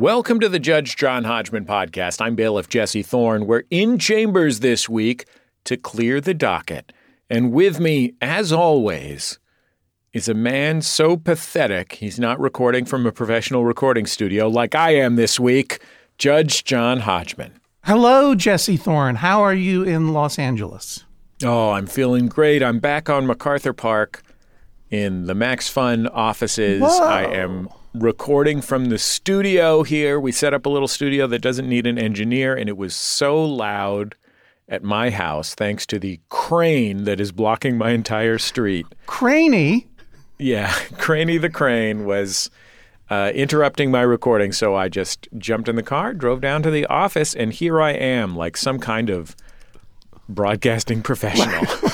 Welcome to the Judge John Hodgman podcast. I'm bailiff Jesse Thorne. We're in chambers this week to clear the docket. And with me, as always, is a man so pathetic he's not recording from a professional recording studio like I am this week, Judge John Hodgman. Hello, Jesse Thorne. How are you in Los Angeles? Oh, I'm feeling great. I'm back on MacArthur Park in the Max Fun offices. Whoa. I am recording from the studio here. We set up a little studio that doesn't need an engineer, and it was so loud at my house thanks to the crane that is blocking my entire street. Craney. Yeah, Craney the crane was uh, interrupting my recording, so I just jumped in the car, drove down to the office, and here I am, like some kind of broadcasting professional.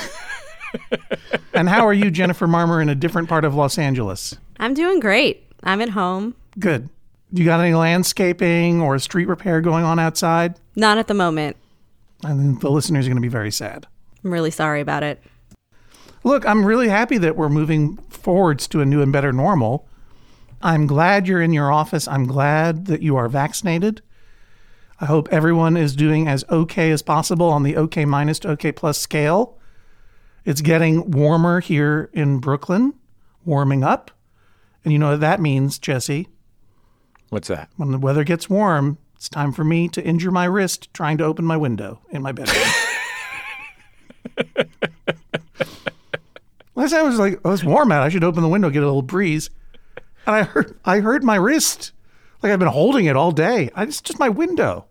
And how are you, Jennifer Marmor, in a different part of Los Angeles? I'm doing great. I'm at home. Good. You got any landscaping or street repair going on outside? Not at the moment. I think the listeners are going to be very sad. I'm really sorry about it. Look, I'm really happy that we're moving forwards to a new and better normal. I'm glad you're in your office. I'm glad that you are vaccinated. I hope everyone is doing as okay as possible on the OK minus to OK plus scale. It's getting warmer here in Brooklyn, warming up. And you know what that means, Jesse? What's that? When the weather gets warm, it's time for me to injure my wrist trying to open my window in my bedroom. Last time I was like, oh, it's warm out. I should open the window, get a little breeze. And I heard, I heard my wrist, like I've been holding it all day. I, it's just my window.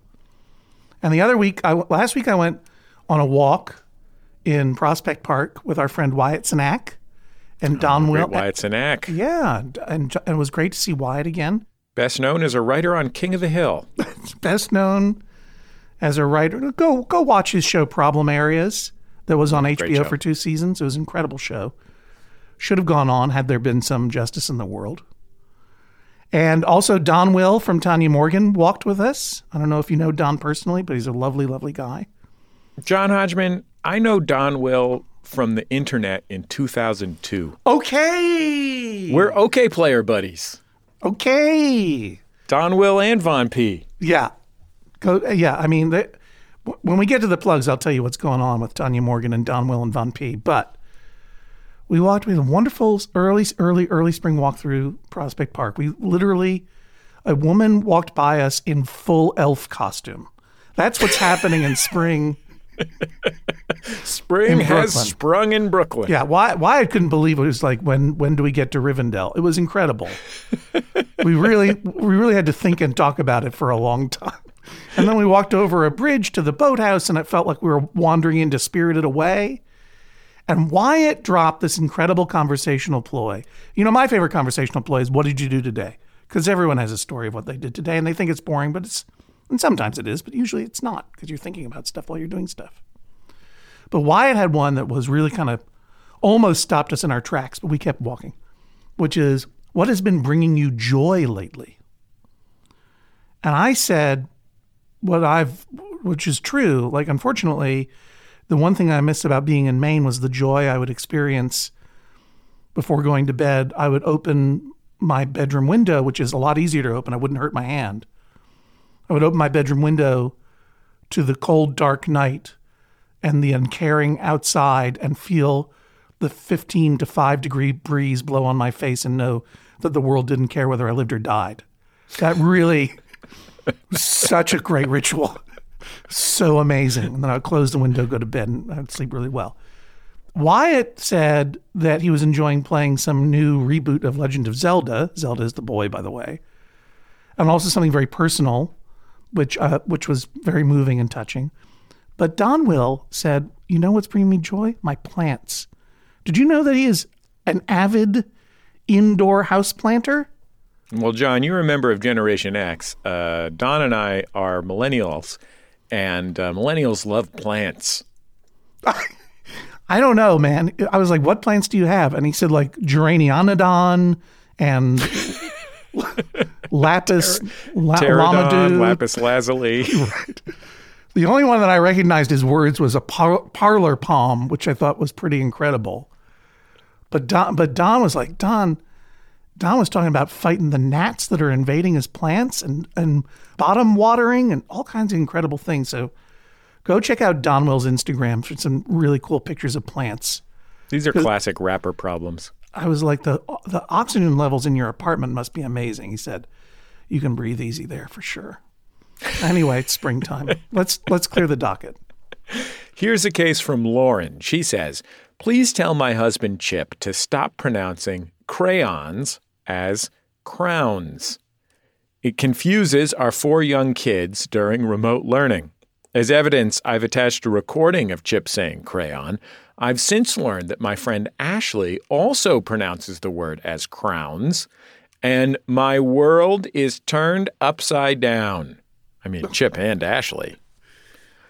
And the other week, I, last week, I went on a walk in Prospect Park with our friend Wyatt Cenac and oh, Don Great Will. an act, Yeah, and, and it was great to see Wyatt again. best known as a writer on King of the Hill. best known as a writer. Go go watch his show Problem Areas that was on HBO for two seasons. It was an incredible show. Should have gone on had there been some justice in the world. And also Donwill from Tanya Morgan walked with us. I don't know if you know Don personally, but he's a lovely, lovely guy. John Hodgman, I know Donwill from the internet in 2002. Okay. We're Okayplayer buddies. okay. Donwill and Von Pea. Yeah. Go. Yeah. I mean, the, when we get to the plugs, I'll tell you what's going on with Tanya Morgan and Donwill and Von Pea. But we walked. We had a wonderful early, early, early spring walk through Prospect Park. We literally, a woman walked by us in full elf costume. That's what's happening in spring. Spring has sprung in Brooklyn. Yeah, why why I couldn't believe it was like when when do we get to Rivendell? It was incredible. we really we really had to think and talk about it for a long time. And then we walked over a bridge to the boathouse and it felt like we were wandering into Spirited Away. And Wyatt dropped this incredible conversational ploy. You know, my favorite conversational ploy is what did you do today? Because everyone has a story of what they did today and they think it's boring, but it's and sometimes it is, but usually it's not because you're thinking about stuff while you're doing stuff. But Wyatt had one that was really kind of almost stopped us in our tracks, but we kept walking, which is what has been bringing you joy lately? And I said, what I've, which is true. Like, unfortunately, the one thing I missed about being in Maine was the joy I would experience before going to bed. I would open my bedroom window, which is a lot easier to open. I wouldn't hurt my hand. I would open my bedroom window to the cold, dark night and the uncaring outside and feel the 15 to 5 degree breeze blow on my face and know that the world didn't care whether I lived or died. That really was such a great ritual. So amazing. And then I would close the window, go to bed, and I'd sleep really well. Wyatt said that he was enjoying playing some new reboot of Legend of Zelda. Zelda is the boy, by the way. And also something very personal, which uh, which was very moving and touching. But Donwill said, "You know what's bringing me joy? My plants. Did you know that he is an avid indoor house planter? Well, John, you're a member of Generation X. Uh, Don and I are millennials, and uh, millennials love plants. I don't know, man. I was like, "What plants do you have?" And he said, like geranianodon and lapis la- Pterodon, lapis lazuli. right. The only one that I recognized his words was a par- parlor palm, which I thought was pretty incredible. But Don, but Don was like, Don, Don was talking about fighting the gnats that are invading his plants and, and bottom watering and all kinds of incredible things. So go check out Donwill's Instagram for some really cool pictures of plants. These are classic rapper problems. I was like, the the oxygen levels in your apartment must be amazing. He said, you can breathe easy there for sure. Anyway, it's springtime. let's let's clear the docket. Here's a case from Lauren. She says, Please tell my husband Chip to stop pronouncing crayons as crowns. It confuses our four young kids during remote learning. As evidence, I've attached a recording of Chip saying crayon. I've since learned that my friend Ashley also pronounces the word as crowns, and my world is turned upside down. I mean, Chip and Ashley.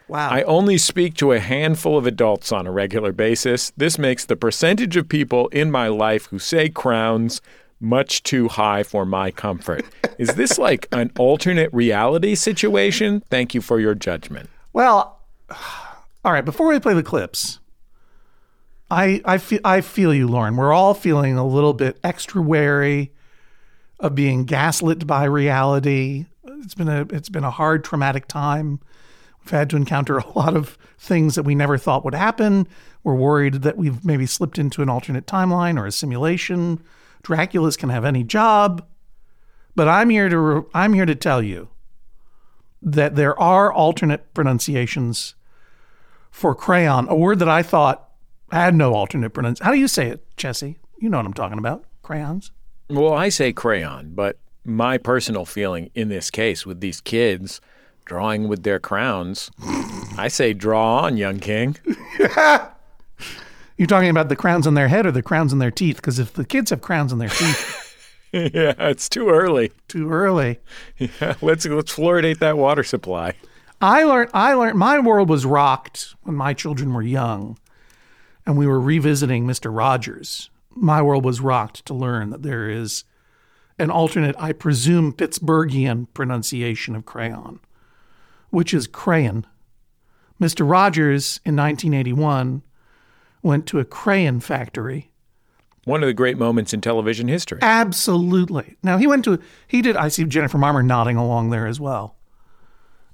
Wow. I only speak to a handful of adults on a regular basis. This makes the percentage of people in my life who say crowns much too high for my comfort. Is this like an alternate reality situation? Thank you for your judgment. Well, all right. Before we play the clips, I I feel I feel you, Lauren. We're all feeling a little bit extra wary of being gaslit by reality. It's been a it's been a hard, traumatic time. We've had to encounter a lot of things that we never thought would happen. We're worried that we've maybe slipped into an alternate timeline or a simulation. Dracula's can have any job. But I'm here to I'm here to tell you that there are alternate pronunciations for crayon, a word that I thought had no alternate pronunciation. How do you say it, Jesse? You know what I'm talking about. Crayons. Well, I say crayon, but my personal feeling in this case with these kids drawing with their crowns, I say draw on, young king. You're talking about the crowns on their head or the crowns on their teeth? Because if the kids have crowns on their teeth, yeah, it's too early. too early. Yeah, let's let's fluoridate that water supply. I learned. I learned. My world was rocked when my children were young, and we were revisiting Mister Rogers. My world was rocked to learn that there is an alternate, I presume, Pittsburghian pronunciation of crayon, which is crayon. Mister Rogers in 1981 went to a crayon factory. One of the great moments in television history. Absolutely. Now he went to. He did. I see Jennifer Marmor nodding along there as well.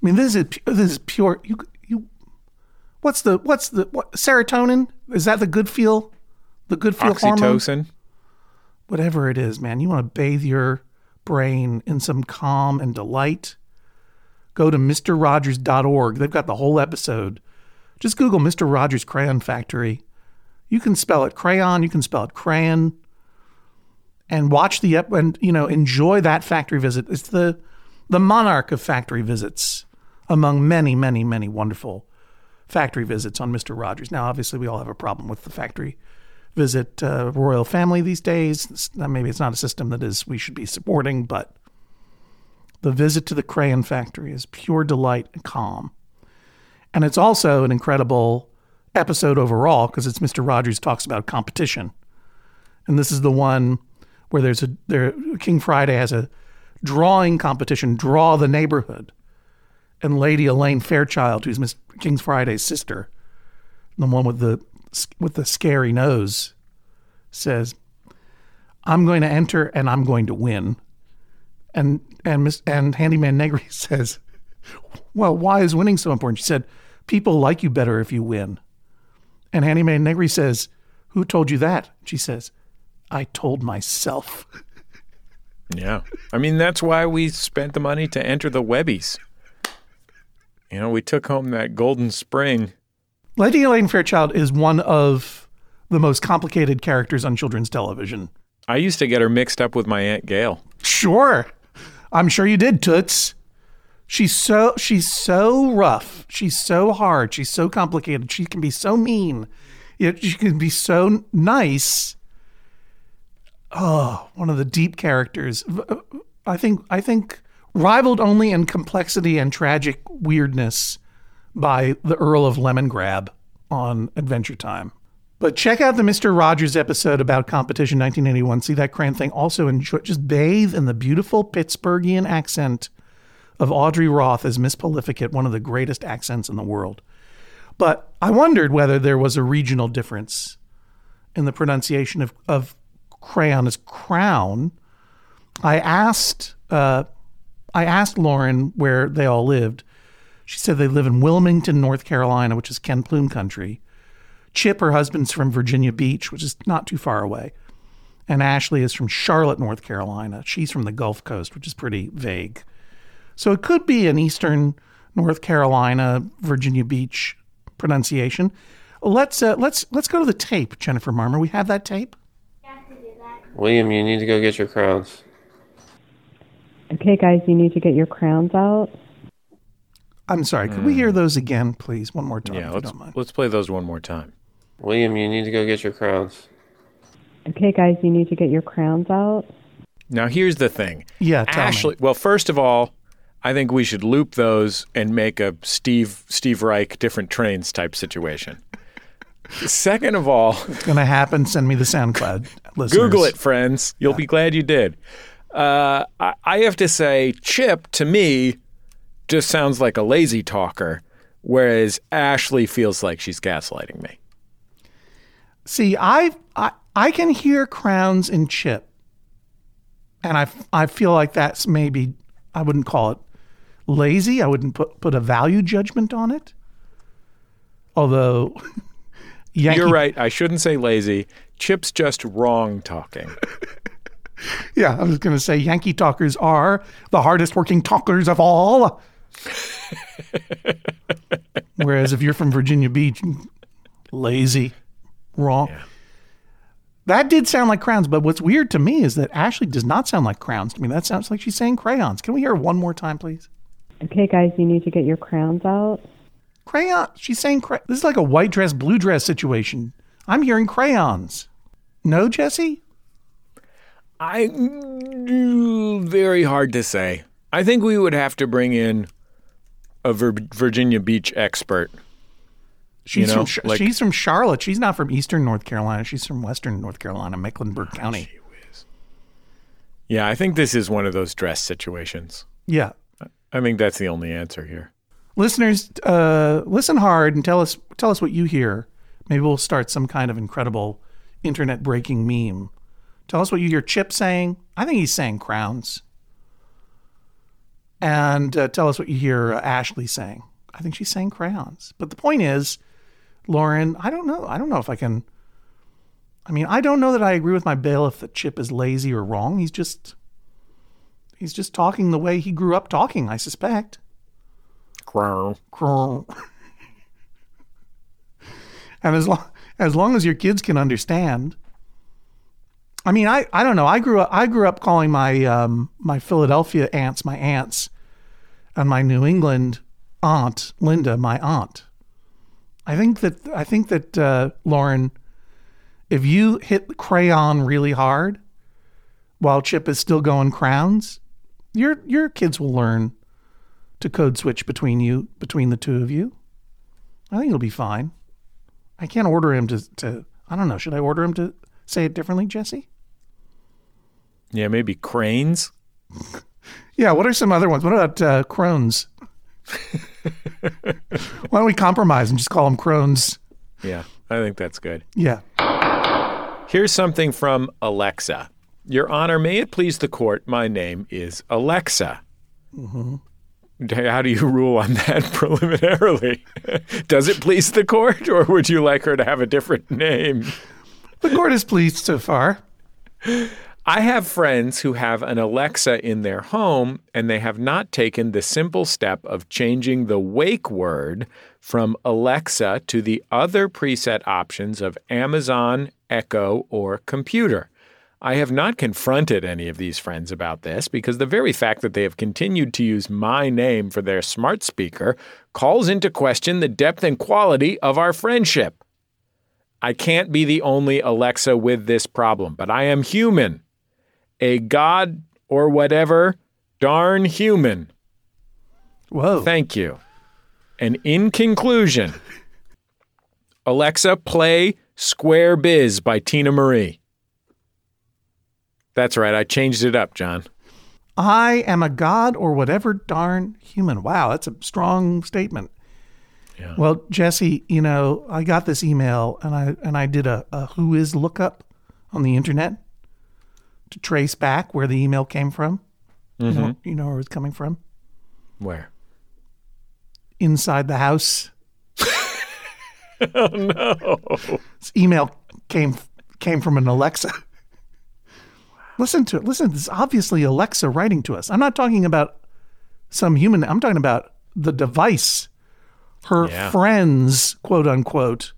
I mean, this is this is pure. You you. What's the what's the what, serotonin? Is that the good feel? The good feel hormone? Oxytocin. Whatever it is, man. You want to bathe your brain in some calm and delight. Go to MrRogers.org. They've got the whole episode. Just Google Mr. Rogers Crayon Factory. You can spell it crayon. You can spell it crayon. And watch the ep- and you know enjoy that factory visit. It's the the monarch of factory visits among many, many, many wonderful factory visits on Mr. Rogers. Now, obviously, we all have a problem with the factory visit uh, royal family these days. Maybe it's not a system that is we should be supporting, but the visit to the crayon factory is pure delight and calm. And it's also an incredible episode overall because it's Mr. Rogers talks about competition. And this is the one where there's a there King Friday has a drawing competition, draw the neighborhood. And Lady Elaine Fairchild, who's Miss King Friday's sister, the one with the with the scary nose, says, "I'm going to enter and I'm going to win." And and Miss and Handyman Negri says, "Well, why is winning so important?" She said, "People like you better if you win." And Handyman Negri says, "Who told you that?" She says, "I told myself." Yeah. I mean, that's why we spent the money to enter the Webbies. You know, we took home that golden spring. Lady Elaine Fairchild is one of the most complicated characters on children's television. I used to get her mixed up with my Aunt Gail. Sure. I'm sure you did, Toots. She's so she's so rough. She's so hard. She's so complicated. She can be so mean. Yet she can be so nice. Oh, one of the deep characters. Uh, I think I think rivaled only in complexity and tragic weirdness by the Earl of Lemongrab on Adventure Time. But check out the Mr. Rogers episode about competition 1981. See that crayon thing. Also enjoy just bathe in the beautiful Pittsburghian accent of Audrey Roth as Miss Paulificate, one of the greatest accents in the world. But I wondered whether there was a regional difference in the pronunciation of, of crayon as crown I asked uh, I asked Lauren where they all lived. She said they live in Wilmington, North Carolina, which is Ken Plume country. Chip, her husband's from Virginia Beach, which is not too far away. And Ashley is from Charlotte, North Carolina. She's from the Gulf Coast, which is pretty vague. So it could be an Eastern North Carolina, Virginia Beach pronunciation. Let's uh, let's let's go to the tape, Jennifer Marmor. We have that tape. William, you need to go get your crowns. Okay, guys, you need to get your crowns out. I'm sorry. Could we hear those again, please, one more time? Hmm. Yeah, if let's don't mind. let's play those one more time. William, you need to go get your crowns. Okay, guys, you need to get your crowns out. Now here's the thing. Yeah, tell me. Ashley. Well, first of all, I think we should loop those and make a Steve Steve Reich different trains type situation. Second of all, It's going to happen. Send me the SoundCloud. Listeners. Google it, friends. You'll be glad you did. Uh, I, I have to say, Chip to me just sounds like a lazy talker, whereas Ashley feels like she's gaslighting me. See, I, I I can hear crowns in Chip, and I I feel like that's maybe I wouldn't call it lazy. I wouldn't put put a value judgment on it. Although, Yankee, You're right. I shouldn't say lazy. Chip's just wrong talking. Yeah, I was going to say Yankee talkers are the hardest working talkers of all. Whereas if you're from Virginia Beach, lazy, wrong. That did sound like crowns, but what's weird to me is that Ashley does not sound like crowns to me. That sounds like she's saying crayons. Can we hear it one more time, please? Okay, guys, you need to get your crowns out. Crayon. She's saying cray- this is like a white dress, blue dress situation. I'm hearing crayons. No, Jesse? I very hard to say. I think we would have to bring in a Vir- Virginia Beach expert. She's know, from like- she's from Charlotte. She's not from Eastern North Carolina. She's from Western North Carolina, Mecklenburg County. Yeah, I think this is one of those dress situations. Yeah. I think that's the only answer here. Listeners, uh, listen hard and tell us tell us what you hear. Maybe we'll start some kind of incredible internet breaking meme. Tell us what you hear Chip saying. I think he's saying crowns. And uh, tell us what you hear uh, Ashley saying. I think she's saying crayons. But the point is, Lauren, I don't know. I don't know if I can. I mean, I don't know that I agree with my bailiff that Chip is lazy or wrong. He's just he's just talking the way he grew up talking. I suspect. Crow. Grrr. and as long as long as your kids can understand. I mean, I, I don't know. I grew up I grew up calling my um, my Philadelphia aunts my aunts, and my New England aunt Linda my aunt. I think that I think that uh, Lauren, if you hit crayon really hard, while Chip is still going crowns, your your kids will learn to code switch between you between the two of you. I think it'll be fine. I can't order him to to I don't know. Should I order him to say it differently, Jesse? Yeah, maybe cranes. Yeah. What are some other ones? What about uh, crones? Why don't we compromise and just call them crones? Yeah, I think that's good. Yeah. Here's something from Alexa. Your Honor, may it please the court, my name is Alexa. How do you rule on that preliminarily? Does it please the court, or would you like her to have a different name? The court is pleased so far. I have friends who have an Alexa in their home and they have not taken the simple step of changing the wake word from Alexa to the other preset options of Amazon, Echo, or computer. I have not confronted any of these friends about this because the very fact that they have continued to use my name for their smart speaker calls into question the depth and quality of our friendship. I can't be the only Alexa with this problem, but I am human a god or whatever, darn human. Whoa. Thank you. And in conclusion, Alexa, play Square Biz by Teena Marie. That's right. I changed it up, John. I am a god or whatever darn human. Wow, that's a strong statement. Yeah. Well, Jesse, you know, I got this email and I and I did a, a who is lookup on the internet to trace back where the email came from. You, know, mm-hmm. you know where it's coming from? Where? Inside the house. oh no! This email came came from an Alexa. Listen to it. Listen, this is obviously Alexa writing to us. I'm not talking about some human. I'm talking about the device. Her Yeah. friends, quote unquote.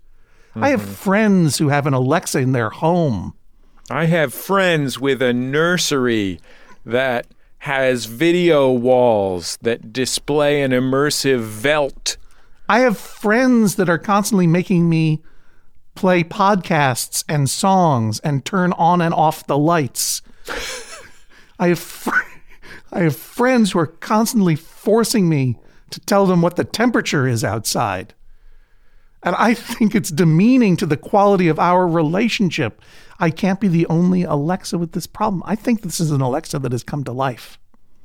I have mm-hmm. friends who have an Alexa in their home. I have friends with a nursery that has video walls that display an immersive veldt. I have friends that are constantly making me play podcasts and songs and turn on and off the lights. I have fr- I have friends who are constantly forcing me to tell them what the temperature is outside. And I think it's demeaning to the quality of our relationship. I can't be the only Alexa with this problem. I think this is an Alexa that has come to life.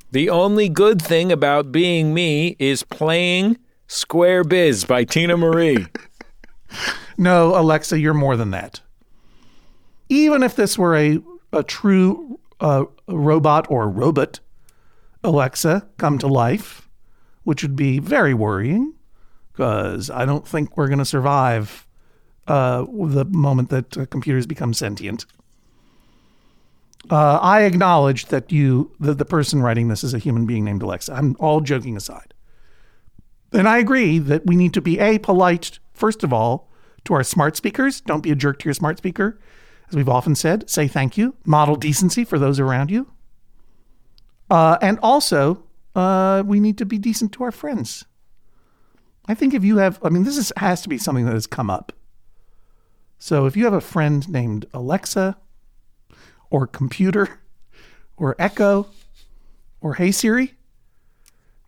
The only good thing about being me is playing Square Biz by Teena Marie. No, Alexa, you're more than that. Even if this were a, a true uh, robot or robot, Alexa, come to life, which would be very worrying because I don't think we're going to survive uh, the moment that uh, computers become sentient. Uh, I acknowledge that you, the, the person writing this, is a human being named Alexa. I'm all joking aside. And I agree that we need to be a polite, first of all, to our smart speakers. Don't be a jerk to your smart speaker. As we've often said, say thank you. Model decency for those around you. Uh, and also, uh, we need to be decent to our friends. I think if you have, I mean, this is, has to be something that has come up. So if you have a friend named Alexa or computer or Echo or Hey Siri,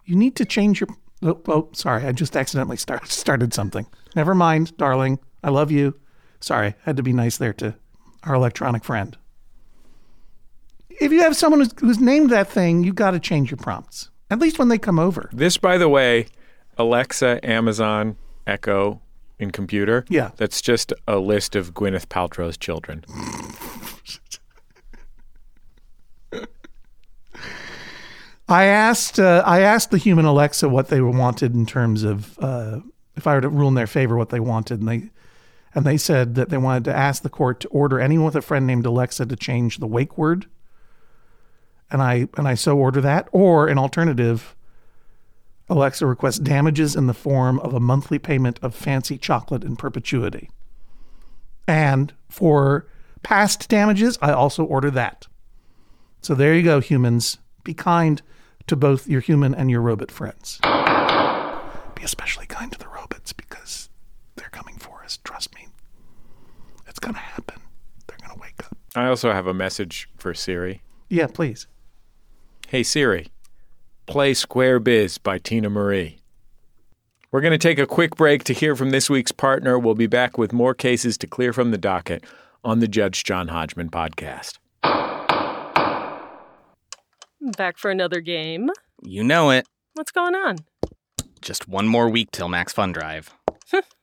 you need to change your. Oh, oh, sorry, I just accidentally start, started something. Never mind, darling. I love you. Sorry, had to be nice there to our electronic friend. If you have someone who's, who's named that thing, you got to change your prompts. At least when they come over. This, by the way, Alexa, Amazon, Echo, in computer. Yeah. That's just a list of Gwyneth Paltrow's children. I asked uh, I asked the human Alexa what they wanted in terms of uh, if I were to rule in their favor what they wanted, and they and they said that they wanted to ask the court to order anyone with a friend named Alexa to change the wake word, and I and I so order that, or an alternative. Alexa requests damages in the form of a monthly payment of fancy chocolate in perpetuity. And for past damages, I also order that. So there you go, humans. Be kind to both your human and your robot friends. Be especially kind to the robots because they're coming for us. Trust me. It's going to happen. They're going to wake up. I also have a message for Siri. Yeah, please. Hey Siri, play Square Biz by Teena Marie. We're going to take a quick break to hear from this week's partner. We'll be back with more cases to clear from the docket on the Judge John Hodgman podcast. Back for another game. You know it. What's going on? Just one more week till Max Fun Drive.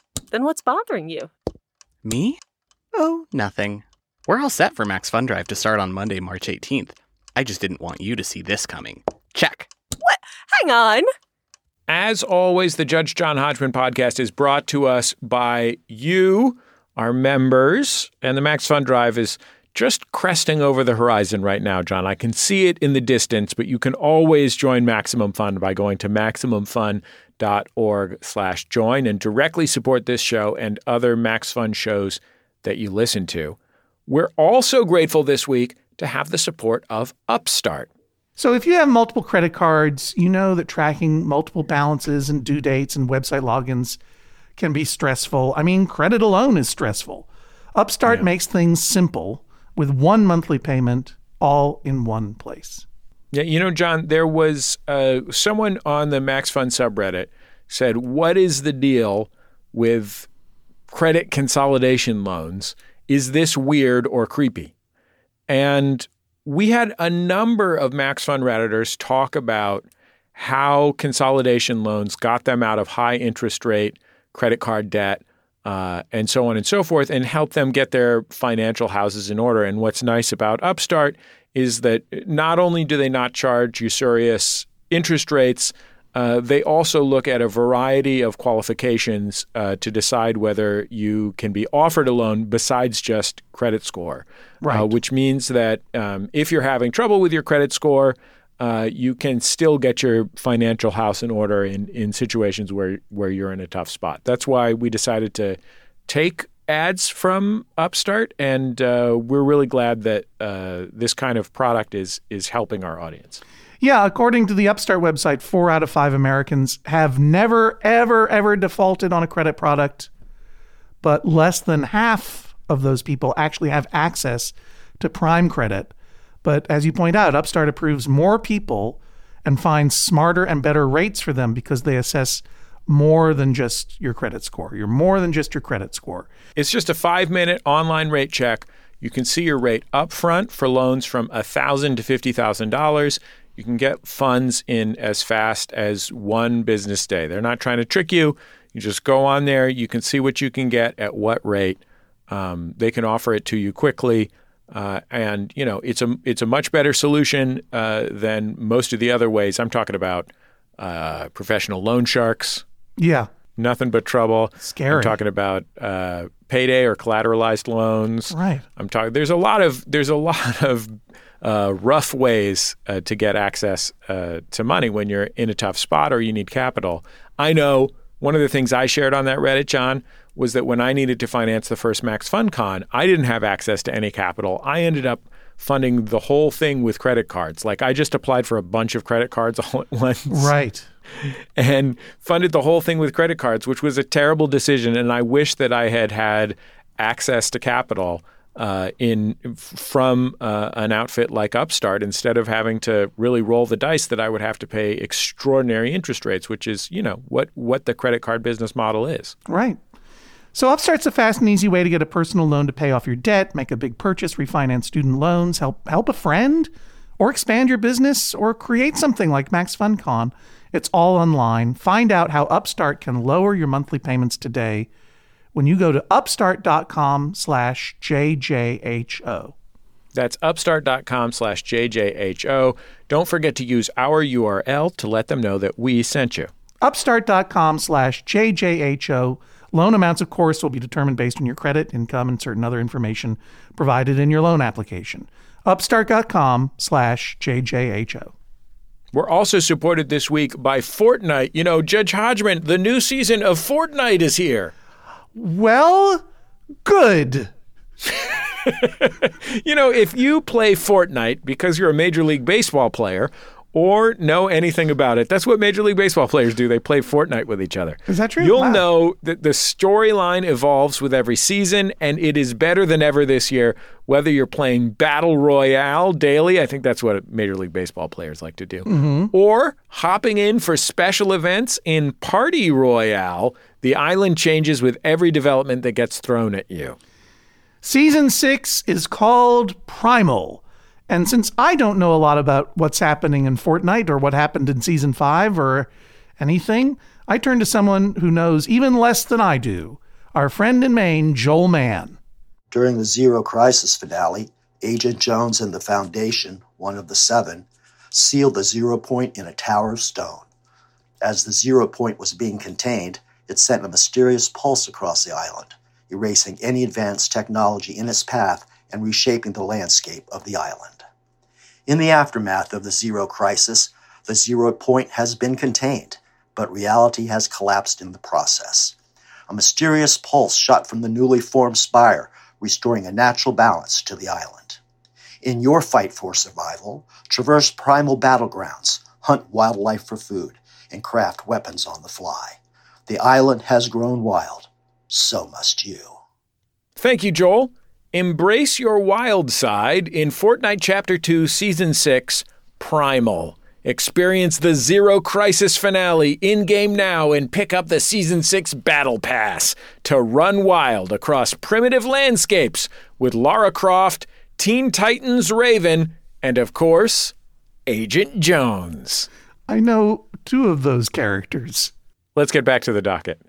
Then what's bothering you? Me? Oh, nothing. We're all set for Max Fun Drive to start on Monday, March 18th. I just didn't want you to see this coming. Check. What? Hang on. As always, the Judge John Hodgman podcast is brought to us by you, our members, and the Max Fun Drive is just cresting over the horizon right now, John. I can see it in the distance, but you can always join Maximum Fun by going to maximumfun.org slash join and directly support this show and other Max Fun shows that you listen to. We're also grateful this week to have the support of Upstart. So if you have multiple credit cards, you know that tracking multiple balances and due dates and website logins can be stressful. I mean, credit alone is stressful. Upstart makes things simple with one monthly payment all in one place. Yeah, you know, John, there was uh, someone on the Max Fun subreddit said, "What is the deal with credit consolidation loans? Is this weird or creepy?" And we had a number of Max Fun redditors talk about how consolidation loans got them out of high interest rate credit card debt. Uh, and so on and so forth, and help them get their financial houses in order. And what's nice about Upstart is that not only do they not charge usurious interest rates, uh, they also look at a variety of qualifications uh, to decide whether you can be offered a loan besides just credit score. Right. Uh, which means that um, if you're having trouble with your credit score, uh, you can still get your financial house in order in, in situations where, where you're in a tough spot. That's why we decided to take ads from Upstart, and uh, we're really glad that uh, this kind of product is is helping our audience. Yeah, according to the Upstart website, four out of five Americans have never, ever, ever defaulted on a credit product, but less than half of those people actually have access to prime credit. But as you point out, Upstart approves more people and finds smarter and better rates for them because they assess more than just your credit score. You're more than just your credit score. It's just a five minute online rate check. You can see your rate up front for loans from $1,000 to $50,000. You can get funds in as fast as one business day. They're not trying to trick you. You just go on there. You can see what you can get at what rate. Um, they can offer it to you quickly. Uh, and you know it's a it's a much better solution uh, than most of the other ways. I'm talking about uh, professional loan sharks, Yeah. nothing but trouble. Scary. I'm talking about uh, payday or collateralized loans. Right. I'm talking. There's a lot of there's a lot of uh, rough ways uh, to get access uh, to money when you're in a tough spot or you need capital. I know one of the things I shared on that Reddit, John, was that when I needed to finance the first Max FunCon, I didn't have access to any capital. I ended up funding the whole thing with credit cards. Like I just applied for a bunch of credit cards all at once Right. and funded the whole thing with credit cards, which was a terrible decision. And I wish that I had had access to capital uh, in from uh, an outfit like Upstart instead of having to really roll the dice that I would have to pay extraordinary interest rates, which is you know what what the credit card business model is. Right. So Upstart's a fast and easy way to get a personal loan to pay off your debt, make a big purchase, refinance student loans, help help a friend, or expand your business, or create something like Max FunCon. It's all online. Find out how Upstart can lower your monthly payments today when you go to upstart.com slash JJHO. That's upstart.com slash JJHO. Don't forget to use our URL to let them know that we sent you. Upstart.com slash JJHO. Loan amounts, of course, will be determined based on your credit, income, and certain other information provided in your loan application. Upstart.com slash JJHO. We're also supported this week by Fortnite. You know, Judge Hodgman, the new season of Fortnite is here. Well, good. You know, if you play Fortnite because you're a Major League Baseball player or know anything about it, that's what Major League Baseball players do. They play Fortnite with each other. Is that true? You'll Wow. know that the storyline evolves with every season, and it is better than ever this year, whether you're playing Battle Royale daily. I think that's what Major League Baseball players like to do. Mm-hmm. Or hopping in for special events in Party Royale. The island changes with every development that gets thrown at you. Season six is called Primal. And since I don't know a lot about what's happening in Fortnite or what happened in season five or anything, I turn to someone who knows even less than I do our friend in Maine, Joel Mann. During the Zero Crisis finale, Agent Jones and the Foundation, one of the seven, sealed the zero point in a tower of stone. As the zero point was being contained, it sent a mysterious pulse across the island, erasing any advanced technology in its path and reshaping the landscape of the island. In the aftermath of the Zero Crisis, the zero point has been contained, but reality has collapsed in the process. A mysterious pulse shot from the newly formed spire, restoring a natural balance to the island. In your fight for survival, traverse primal battlegrounds, hunt wildlife for food, and craft weapons on the fly. The island has grown wild. So must you. Thank you, Joel. Embrace your wild side in Fortnite Chapter 2, Season 6, Primal. Experience the Zero Crisis finale in game now and pick up the Season 6 Battle Pass to run wild across primitive landscapes with Lara Croft, Teen Titans Raven, and of course, Agent Jones. I know two of those characters. Let's get back to the docket.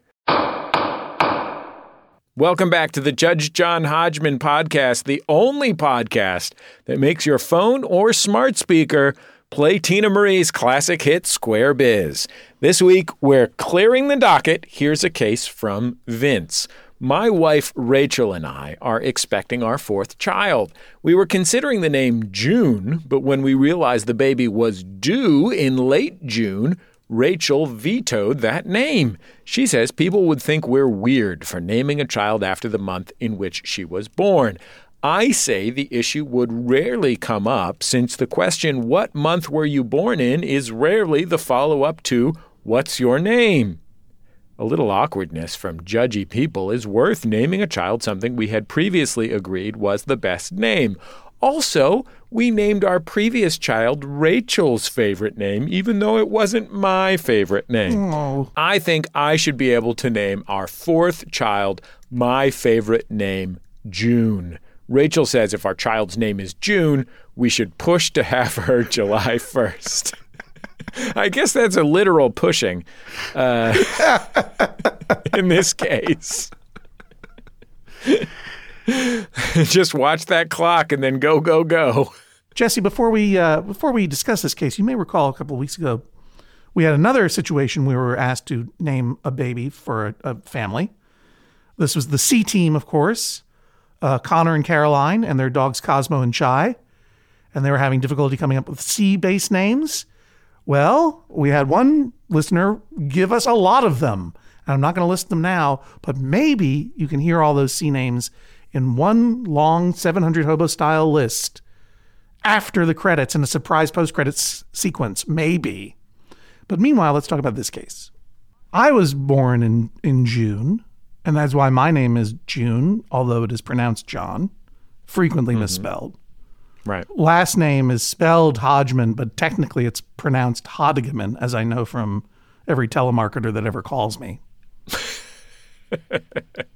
Welcome back to the Judge John Hodgman podcast, the only podcast that makes your phone or smart speaker play Teena Marie's classic hit Square Biz. This week, we're clearing the docket. Here's a case from Vince. My wife Rachel and I are expecting our fourth child. We were considering the name June, but when we realized the baby was due in late June, Rachel vetoed that name. She says people would think we're weird for naming a child after the month in which she was born. I say the issue would rarely come up since the question, What month were you born in? is rarely the follow up to, What's your name? A little awkwardness from judgy people is worth naming a child something we had previously agreed was the best name. Also, we named our previous child Rachel's favorite name, even though it wasn't my favorite name. Oh, I think I should be able to name our fourth child my favorite name, June. Rachel says if our child's name is June, we should push to have her July 1st. I guess that's a literal pushing uh, in this case. Just watch that clock and then go, go, go. Jesse, before we uh, before we discuss this case, you may recall a couple of weeks ago we had another situation we were asked to name a baby for a, a family. This was the C team, of course, uh, Connor and Caroline, and their dogs Cosmo and Chai, and they were having difficulty coming up with C based names. Well, we had one listener give us a lot of them. And I'm not going to list them now, but maybe you can hear all those C names in one long 700 hobo style list after the credits in a surprise post credits sequence. Maybe. But meanwhile, let's talk about this case. I was born in, in June, and that's why my name is June, although it is pronounced John, frequently mm-hmm. misspelled. Right. Last name is spelled Hodgman, but technically it's pronounced Hodigaman, as I know from every telemarketer that ever calls me.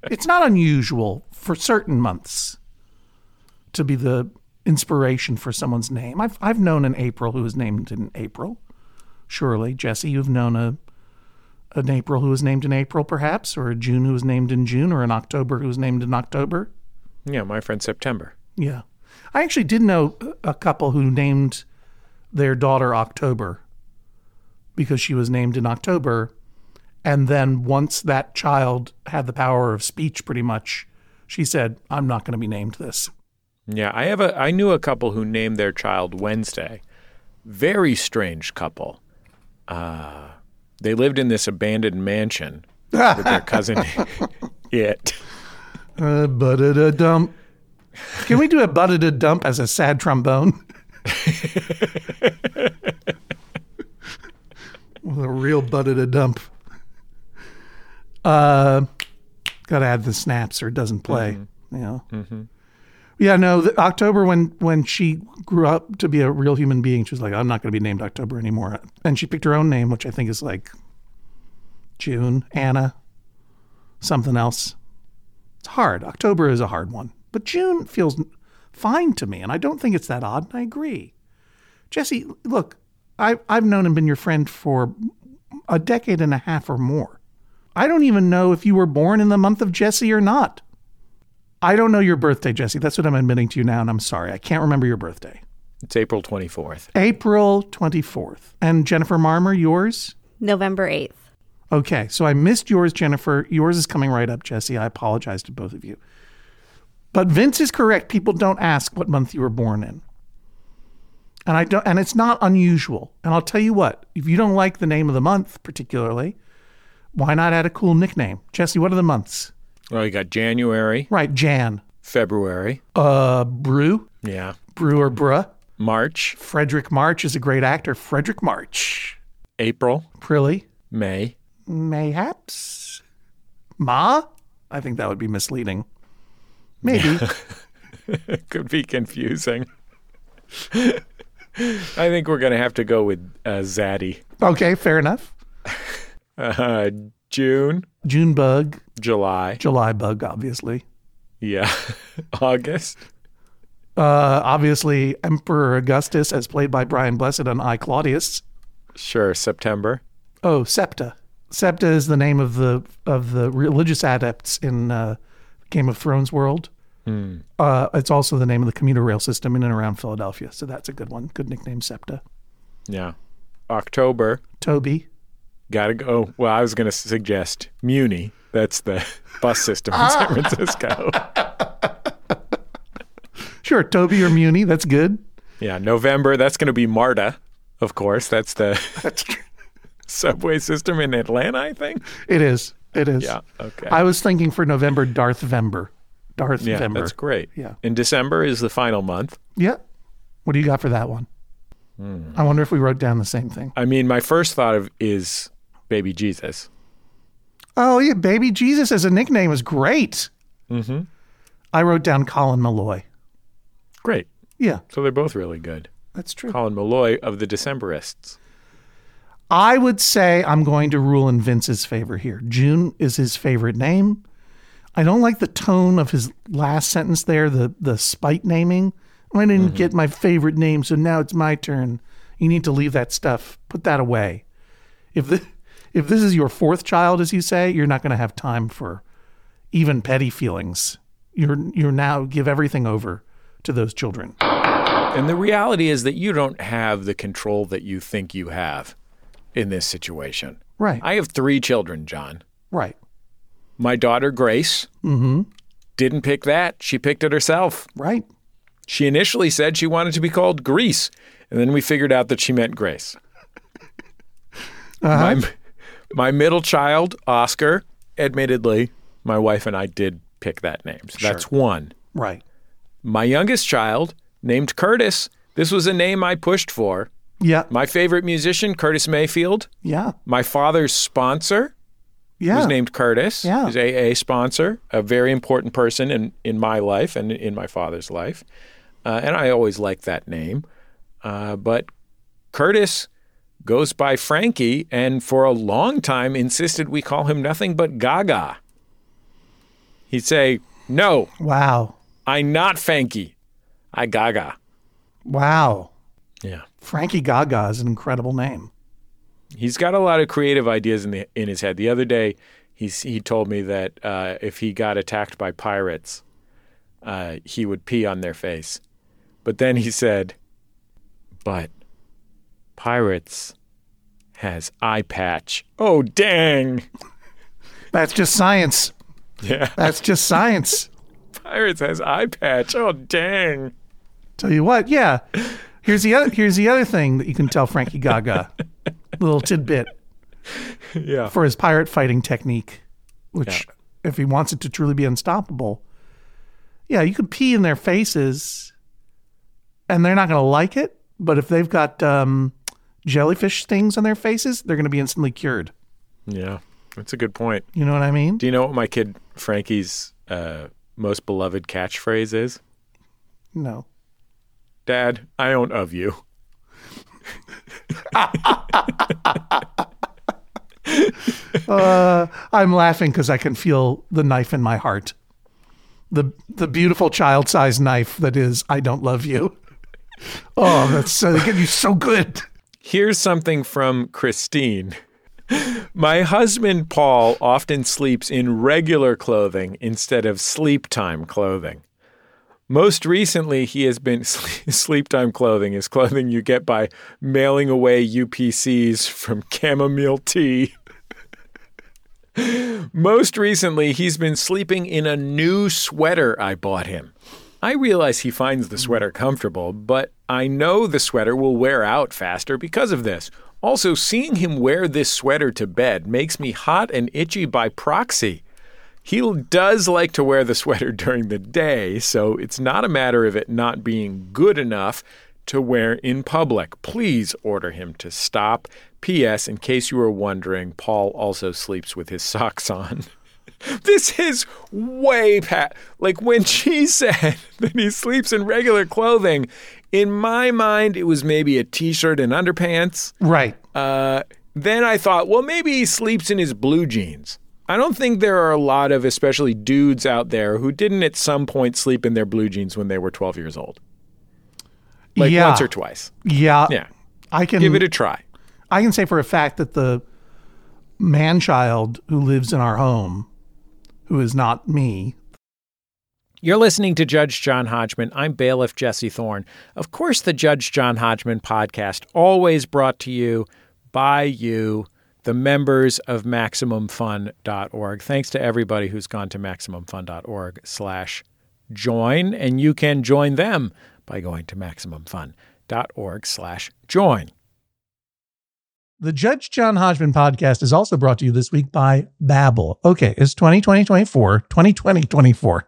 it's not unusual for certain months to be the inspiration for someone's name. I've I've known an April who was named in April. Surely, Jesse, you've known a an April who was named in April, perhaps, or a June who was named in June, or an October who was named in October. Yeah, my friend September. Yeah. I actually did know a couple who named their daughter October because she was named in October. And then once that child had the power of speech, pretty much, she said, I'm not going to be named this. Yeah, I have a I knew a couple who named their child Wednesday. Very strange couple. Uh, they lived in this abandoned mansion with their cousin It. Uh, but a dump. Can we do a butted a dump as a sad trombone? With a real butted a dump. Uh, gotta add the snaps or it doesn't play. Mm-hmm. You know. Mm-hmm. Yeah, no. The, October when when she grew up to be a real human being, she was like, "I'm not going to be named October anymore," and she picked her own name, which I think is like June, Anna, something else. It's hard. October is a hard one, but June feels fine to me, and I don't think it's that odd. And I agree. Jesse, look, I, I've known and been your friend for a decade and a half or more. I don't even know if you were born in the month of Jesse or not. I don't know your birthday, Jesse. That's what I'm admitting to you now, and I'm sorry. I can't remember your birthday. It's April 24th. April 24th. And Jennifer Marmor, yours? November 8th. Okay, so I missed yours, Jennifer. Yours is coming right up, Jesse. I apologize to both of you. But Vince is correct. People don't ask what month you were born in. And I don't and it's not unusual. And I'll tell you what, if you don't like the name of the month particularly, why not add a cool nickname? Jesse, what are the months? Well, you got January, Right, Jan. February. Uh Brew, Yeah. Brew or Bruh. March, Fredric March is a great actor. Fredric March. April, Prilly. May, Mayhaps. Ma? I think that would be misleading. Maybe. Could be confusing. I think we're going to have to go with uh, Zaddy. Okay, fair enough. Uh, June, June bug, July, July bug, obviously. yeah, August, Uh, obviously, Emperor Augustus, as played by Brian Blessed on I Claudius. sure, September. Oh, Septa. Septa is the name of the of the religious adepts in uh, Game of Thrones world. Uh, it's also the name of the commuter rail system in and around Philadelphia. So that's a good one. Good nickname, Septa. Yeah, October. Toby. Gotta go. Well, I was going to suggest Muni. That's the bus system in San Francisco. Sure, Toby or Muni. That's good. Yeah, November. That's going to be Marta, of course. That's the That's subway system in Atlanta, I think. It is. It is. Yeah. Okay. I was thinking for November, Darth Vember. Darth yeah, Vember. that's great. Yeah. And December is the final month. Yeah. What do you got for that one? Hmm. I wonder if we wrote down the same thing. I mean, my first thought of is baby Jesus. Oh yeah, baby Jesus as a nickname is great. Mm-hmm. I wrote down Colin Meloy. Great. Yeah, So they're both really good. that's true. Colin Meloy of the Decemberists. I would say I'm going to rule in Vince's favor here. June is his favorite name. I don't like the tone of his last sentence there, the the spite naming. I didn't get my favorite name, so now it's my turn. You need to leave that stuff. Put that away. If this, if this is your fourth child, as you say, you're not going to have time for even petty feelings. You're you're now give everything over to those children. And the reality is that you don't have the control that you think you have in this situation. Right. I have three children, John. right. My daughter, Grace, mm-hmm. didn't pick that. She picked it herself. Right. She initially said she wanted to be called Grease, and then we figured out that she meant Grace. Uh-huh. My, my middle child, Oscar, admittedly, my wife and I did pick that name. So that's one. Right. My youngest child, named Curtis, this was a name I pushed for. Yeah. My favorite musician, Curtis Mayfield. Yeah. My father's sponsor Yeah. was named Curtis. Yeah. His AA sponsor, a very important person in, in my life and in my father's life. Uh, and I always liked that name. Uh, but Curtis goes by Frankie and for a long time insisted we call him nothing but Gaga. He'd say, No, Wow. I not Frankie. I Gaga. Wow. Yeah. Frankie Gaga is an incredible name. He's got a lot of creative ideas in the in his head. The other day, he's he told me that uh, if he got attacked by pirates, uh, he would pee on their face. But then he said, "But pirates has eye patch." Oh dang! That's just science. Yeah, That's just science. pirates has eye patch. Oh dang! Tell you what, yeah. Here's the other here's the other thing that you can tell Frankie Gaga. little tidbit Yeah, for his pirate fighting technique, which if he wants it to truly be unstoppable, yeah, you could pee in their faces and they're not gonna like it. But if they've got um, jellyfish stings on their faces, they're gonna be instantly cured. yeah. That's a good point. You know what I mean? Do you know what my kid Frankie's uh, most beloved catchphrase is? No. Dad, I own of you. Uh, I'm laughing because I can feel the knife in my heart. The the beautiful child sized knife that is I don't love you. Oh, that's so they get you so good. Here's something from Christine. My husband Paul often sleeps in regular clothing instead of sleep time clothing. Most recently, he has been sleep time clothing is clothing you get by mailing away UPCs from chamomile tea. Most recently, he's been sleeping in a new sweater I bought him. I realize he finds the sweater comfortable, but I know the sweater will wear out faster because of this. Also, seeing him wear this sweater to bed makes me hot and itchy by proxy. He does like to wear the sweater during the day, so it's not a matter of it not being good enough to wear in public. Please order him to stop. P.S. In case you were wondering, Paul also sleeps with his socks on. this is way past. Like when she said that he sleeps in regular clothing, in my mind, it was maybe a t shirt and underpants. Right. Uh, then I thought, well, maybe he sleeps in his blue jeans. I don't think there are a lot of, especially dudes out there, who didn't at some point sleep in their blue jeans when they were 12 years old. Like Yeah. once or twice. Yeah. Yeah. I can Give it a try. I can say for a fact that the man child who lives in our home, who is not me, You're listening to Judge John Hodgman. I'm bailiff Jesse Thorne. Of course, the Judge John Hodgman podcast, always brought to you by you, the members of MaximumFun.org. Thanks to everybody who's gone to MaximumFun.org slash join, and you can join them by going to MaximumFun.org slash join. The Judge John Hodgman podcast is also brought to you this week by Babbel. Okay, it's 2020 24, 2020 24.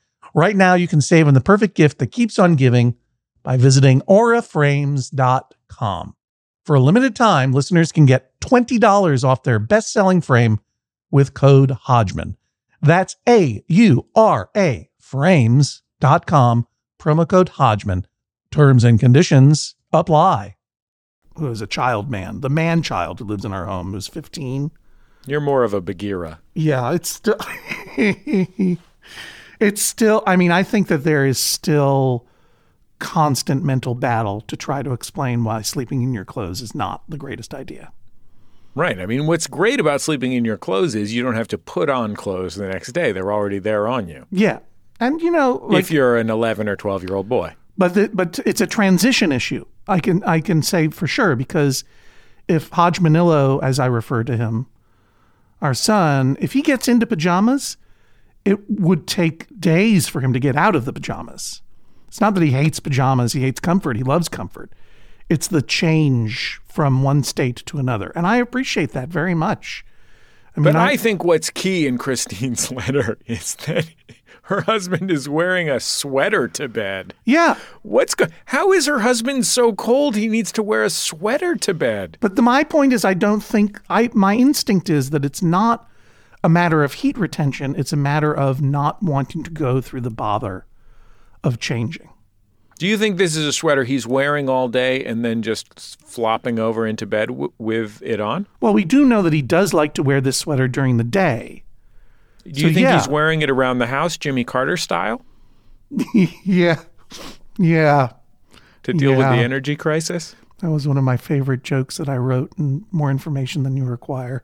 Right now, you can save on the perfect gift that keeps on giving by visiting auraframes.com. For a limited time, listeners can get $20 off their best selling frame with code Hodgman. That's A U R A frames.com, promo code Hodgman. Terms and conditions apply who is a child man, the man child who lives in our home, who's 15. You're more of a Bagheera. Yeah, it's still, it's still, I mean, I think that there is still constant mental battle to try to explain why sleeping in your clothes is not the greatest idea. Right. I mean, what's great about sleeping in your clothes is you don't have to put on clothes the next day. They're already there on you. Yeah. And, you know, like, if you're an 11 or 12 year old boy. but the, but it's a transition issue. I can I can say for sure because if Hodge Manillo, as I refer to him, our son, if he gets into pajamas, it would take days for him to get out of the pajamas. It's not that he hates pajamas; he hates comfort. He loves comfort. It's the change from one state to another, and I appreciate that very much. I mean, But I think what's key in Christine's letter is that her husband is wearing a sweater to bed. yeah, What's go- how is her husband so cold he needs to wear a sweater to bed? But the, my point is, I don't think I. My instinct is that it's not a matter of heat retention. It's a matter of not wanting to go through the bother of changing. Do you think this is a sweater he's wearing all day and then just flopping over into bed w- with it on? Well, we do know that he does like to wear this sweater during the day. Do you So, think yeah. he's wearing it around the house, Jimmy Carter style, yeah. Yeah. to deal with the energy crisis? That was one of my favorite jokes that I wrote and more information than you require.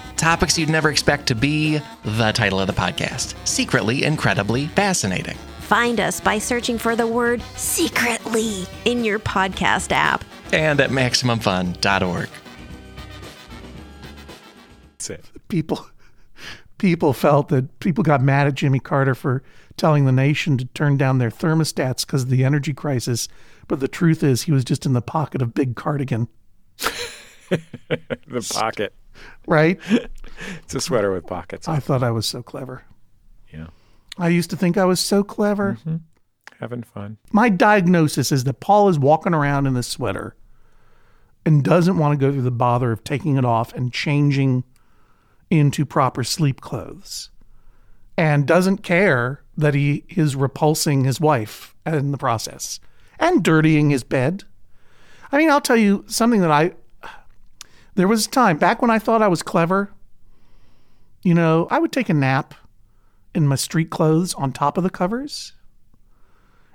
Topics you'd never expect to be the title of the podcast Secretly Incredibly Fascinating. Find us by searching for the word secretly in your podcast app. And at MaximumFun.org. People people felt that people got mad at Jimmy Carter for telling the nation to turn down their thermostats because of the energy crisis. But the truth is he was just in the pocket of Big Cardigan, The pocket. Right? It's a sweater with pockets. I thought I was so clever. Yeah. I used to think I was so clever. Mm-hmm. Having fun. My diagnosis is that Paul is walking around in this sweater and doesn't want to go through the bother of taking it off and changing into proper sleep clothes and doesn't care that he is repulsing his wife in the process and dirtying his bed. I mean, I'll tell you something that I there was a time back when I thought I was clever. You know, I would take a nap in my street clothes on top of the covers.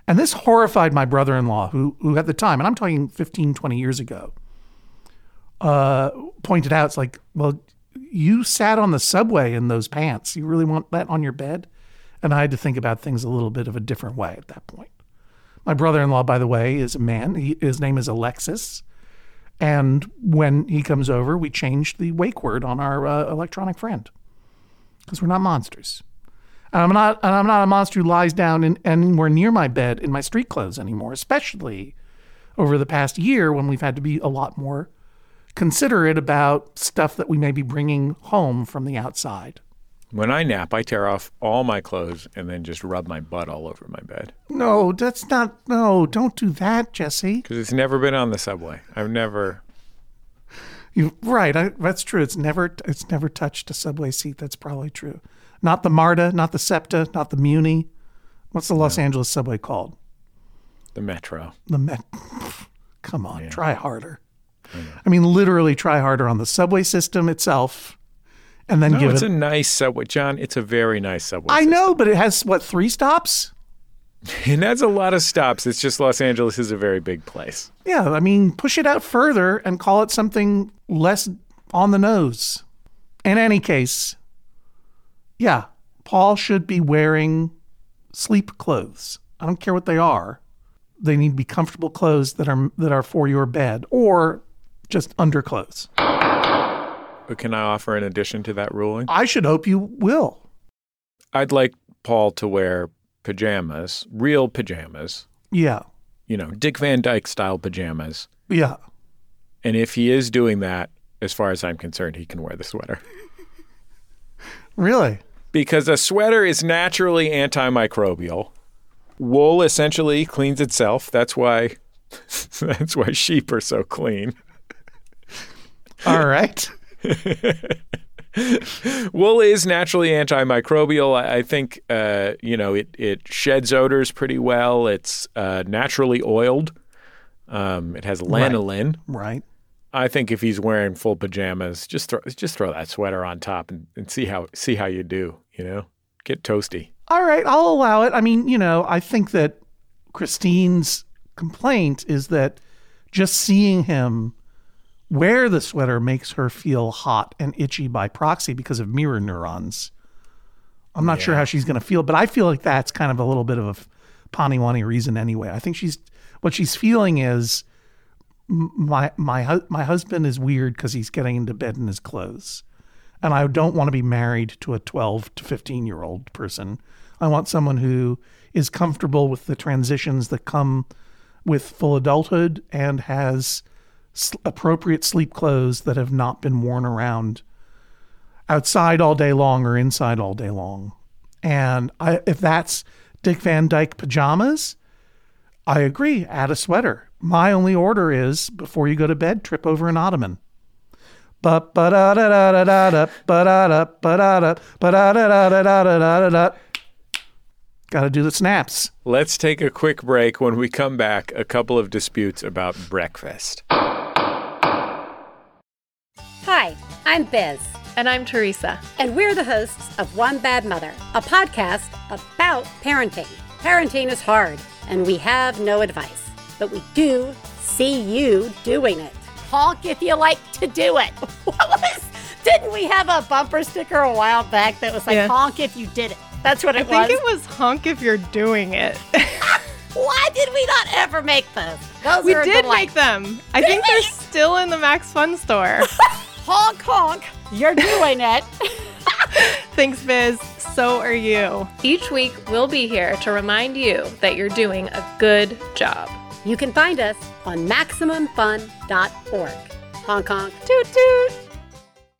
And this horrified my brother in law, who, who at the time, and I'm talking 15, 20 years ago, uh, pointed out, it's like, well, you sat on the subway in those pants. You really want that on your bed? And I had to think about things a little bit of a different way at that point. My brother in law, by the way, is a man. He, his name is Alexis. And when he comes over, we change the wake word on our uh, electronic friend because we're not monsters. And I'm not, and I'm not a monster who lies down in, anywhere near my bed in my street clothes anymore, especially over the past year when we've had to be a lot more considerate about stuff that we may be bringing home from the outside. When I nap, I tear off all my clothes and then just rub my butt all over my bed No, that's not, no, don't do that, Jesse. because it's never been on the subway. I've never. You right, I, that's true. It's never, it's never touched a subway seat. That's probably true. Not the MARTA, not the SEPTA, not the Muni. What's the Los Angeles subway called? The metro. The Met. Come on, try harder. I mean, literally try harder on the subway system itself, and then No, give it's it. a nice subway, John. It's a very nice subway. I system. know, but it has what three stops? and that's a lot of stops. It's just Los Angeles is a very big place. Yeah, I mean, push it out further and call it something less on the nose. In any case, yeah, Paul should be wearing sleep clothes. I don't care what they are. They need to be comfortable clothes that are that are for your bed or just underclothes. Can I offer an addition to that ruling? I should hope you will. I'd like Paul to wear pajamas, real pajamas. Yeah. You know, Dick Van Dyke style pajamas. Yeah. And if he is doing that, as far as I'm concerned, he can wear the sweater. Really? because a sweater is naturally antimicrobial. Wool essentially cleans itself. That's why that's why sheep are so clean. All right. Wool is naturally antimicrobial. I I think uh, you know it it sheds odors pretty well. It's uh, naturally oiled. Um, it has lanolin. Right. I think if he's wearing full pajamas, just throw just throw that sweater on top and, and see how see how you do. You know, get toasty. All right, I'll allow it. I mean, you know, I think that Christine's complaint is that just seeing him wear the sweater makes her feel hot and itchy by proxy because of mirror neurons. I'm not sure how she's going to feel, but I feel like that's kind of a little bit of a paniwani reason anyway. I think she's what she's feeling is my my my husband is weird because he's getting into bed in his clothes, and I don't want to be married to a 12 to 15 year old person. I want someone who is comfortable with the transitions that come with full adulthood and has appropriate sleep clothes that have not been worn around outside all day long or inside all day long. And I, if that's Dick Van Dyke pajamas, I agree, add a sweater. My only order is before you go to bed, trip over an ottoman. Ba ba da da da da da da ba da da ba da da da da da da da da da Got to do the snaps. Let's take a quick break. When we come back, a couple of disputes about breakfast. Hi, I'm Biz. And I'm Teresa. And we're the hosts of One Bad Mother, a podcast about parenting. Parenting is hard, and we have no advice, but we do see you doing it. Honk if you like to do it. What was? Didn't we have a bumper sticker a while back that was like Yeah. honk if you did it? That's what it I it think it was honk if you're doing it. Why did we not ever make those? Those we are a did delight. make them. I Did think they're still in the Max Fun store. honk honk. You're doing it. Thanks, Biz. So are you. Each week, we'll be here to remind you that you're doing a good job. You can find us on MaximumFun.org. Honk honk. Toot toot.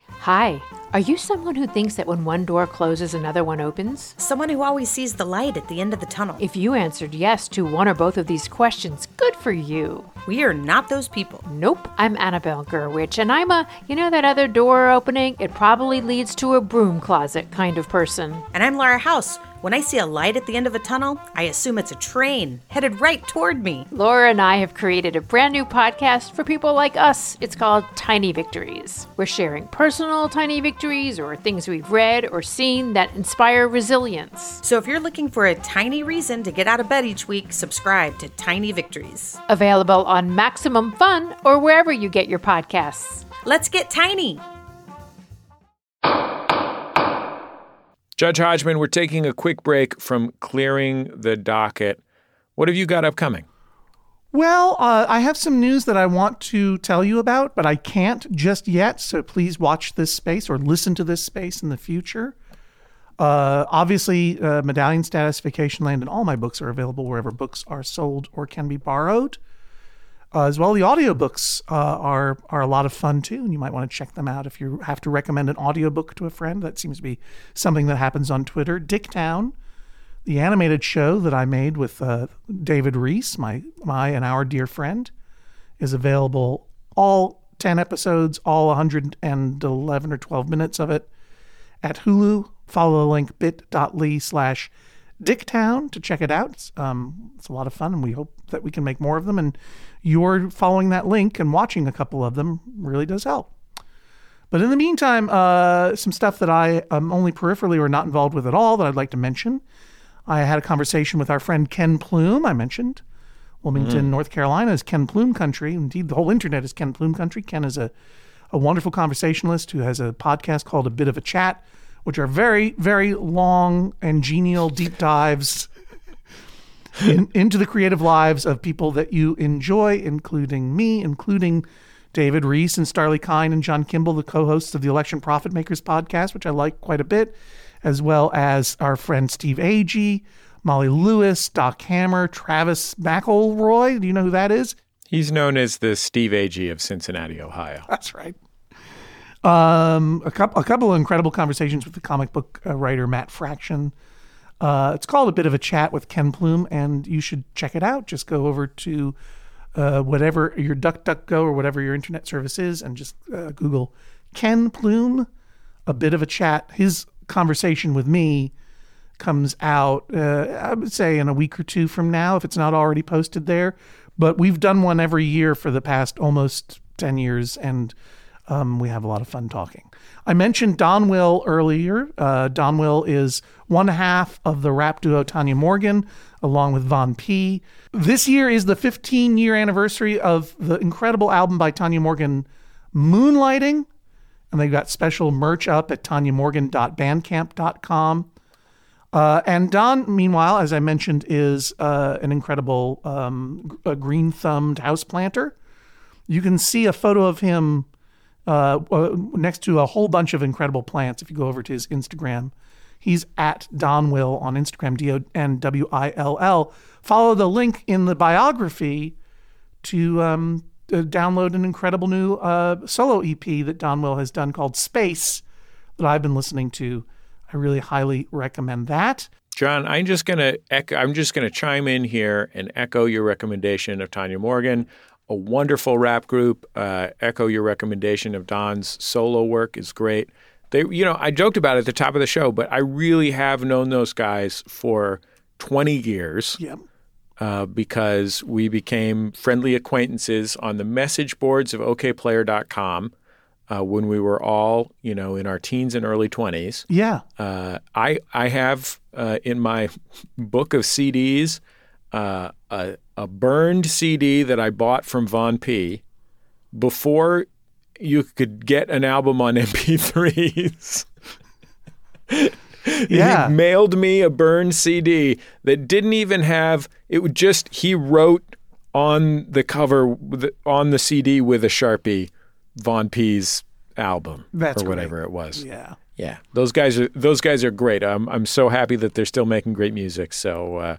Hi. Are you someone who thinks that when one door closes, another one opens? Someone who always sees the light at the end of the tunnel. If you answered yes to one or both of these questions, good for you. We are not those people. Nope, I'm Annabelle Gurwitch, and I'm a, you know, that other door opening, it probably leads to a broom closet kind of person. And I'm Laura House. When I see a light at the end of a tunnel, I assume it's a train headed right toward me. Laura and I have created a brand new podcast for people like us. It's called Tiny Victories. We're sharing personal tiny victories or things we've read or seen that inspire resilience. So if you're looking for a tiny reason to get out of bed each week, subscribe to Tiny Victories. Available on Maximum Fun or wherever you get your podcasts. Let's get tiny. Judge Hodgman, we're taking a quick break from clearing the docket. What have you got upcoming? Well, uh, I have some news that I want to tell you about, but I can't just yet. So please watch this space or listen to this space in the future. Uh, obviously, uh, Medallion Status, Vacation Land, and all my books are available wherever books are sold or can be borrowed. Uh, as well, the audiobooks uh, are are a lot of fun too, and you might want to check them out if you have to recommend an audiobook to a friend. That seems to be something that happens on Twitter. Dicktown, the animated show that I made with uh, David Rees, my my and our dear friend, is available. All ten episodes, all 111 or 12 minutes of it at Hulu. Follow the link bit.ly slash Dicktown to check it out. It's, um, it's a lot of fun, and we hope that we can make more of them. And your following that link and watching a couple of them really does help. But in the meantime, uh, some stuff that I am only peripherally or not involved with at all that I'd like to mention. I had a conversation with our friend Ken Plume. I mentioned Wilmington, Mhm. North Carolina is Ken Plume country. Indeed, the whole internet is Ken Plume country. Ken is a, a wonderful conversationalist who has a podcast called A Bit of a Chat, which are very, very long and genial deep dives in, into the creative lives of people that you enjoy, including me, including David Rees and Starlee Kine and John Kimball, the co-hosts of the Election Profit Makers podcast, which I like quite a bit, as well as our friend Steve Agee, Molly Lewis, Doc Hammer, Travis McElroy. Do you know who that is? He's known as the Steve Agee of Cincinnati, Ohio. That's right. Um, a couple, a couple of incredible conversations with the comic book uh, writer Matt Fraction. Uh, it's called a bit of a chat with Ken Plume, and you should check it out. Just go over to uh, whatever your DuckDuckGo or whatever your internet service is, and just uh, Google Ken Plume, a bit of a chat. His conversation with me comes out, uh, I would say, in a week or two from now, if it's not already posted there. But we've done one every year for the past almost 10 years, and um, we have a lot of fun talking. I mentioned Donwill earlier. Uh, Donwill is one half of the rap duo Tanya Morgan, along with Von Pea. This year is the 15 year anniversary of the incredible album by Tanya Morgan, Moonlighting. And they've got special merch up at tanyamorgan.bandcamp.com. Uh, and Don, meanwhile, as I mentioned, is uh, an incredible um, green thumbed house planter. You can see a photo of him uh, uh, next to a whole bunch of incredible plants if you go over to his Instagram. He's at Donwill on Instagram, D O N W I L L. Follow the link in the biography to um, uh, download an incredible new uh, solo EP that Donwill has done called Space that I've been listening to. I really highly recommend that. John, I'm just gonna echo, I'm just gonna chime in here and echo your recommendation of Tanya Morgan, a wonderful rap group. Uh, echo your recommendation of Don's solo work is great. They, you know, I joked about it at the top of the show, but I really have known those guys for 20 years. Yep. Uh, because we became friendly acquaintances on the message boards of Okayplayer.com uh, when we were all, you know, in our teens and early 20s. Yeah. Uh, I I have uh, in my book of CDs uh, a, a burned CD that I bought from Von Pea before you could get an album on MP3s. Yeah. he mailed me a burned CD that didn't even have it would just he wrote on the cover on the CD with a Sharpie Von Pea's album That's or whatever great. it was. Yeah. Yeah, those guys are those guys are great. I'm I'm so happy that they're still making great music. So uh,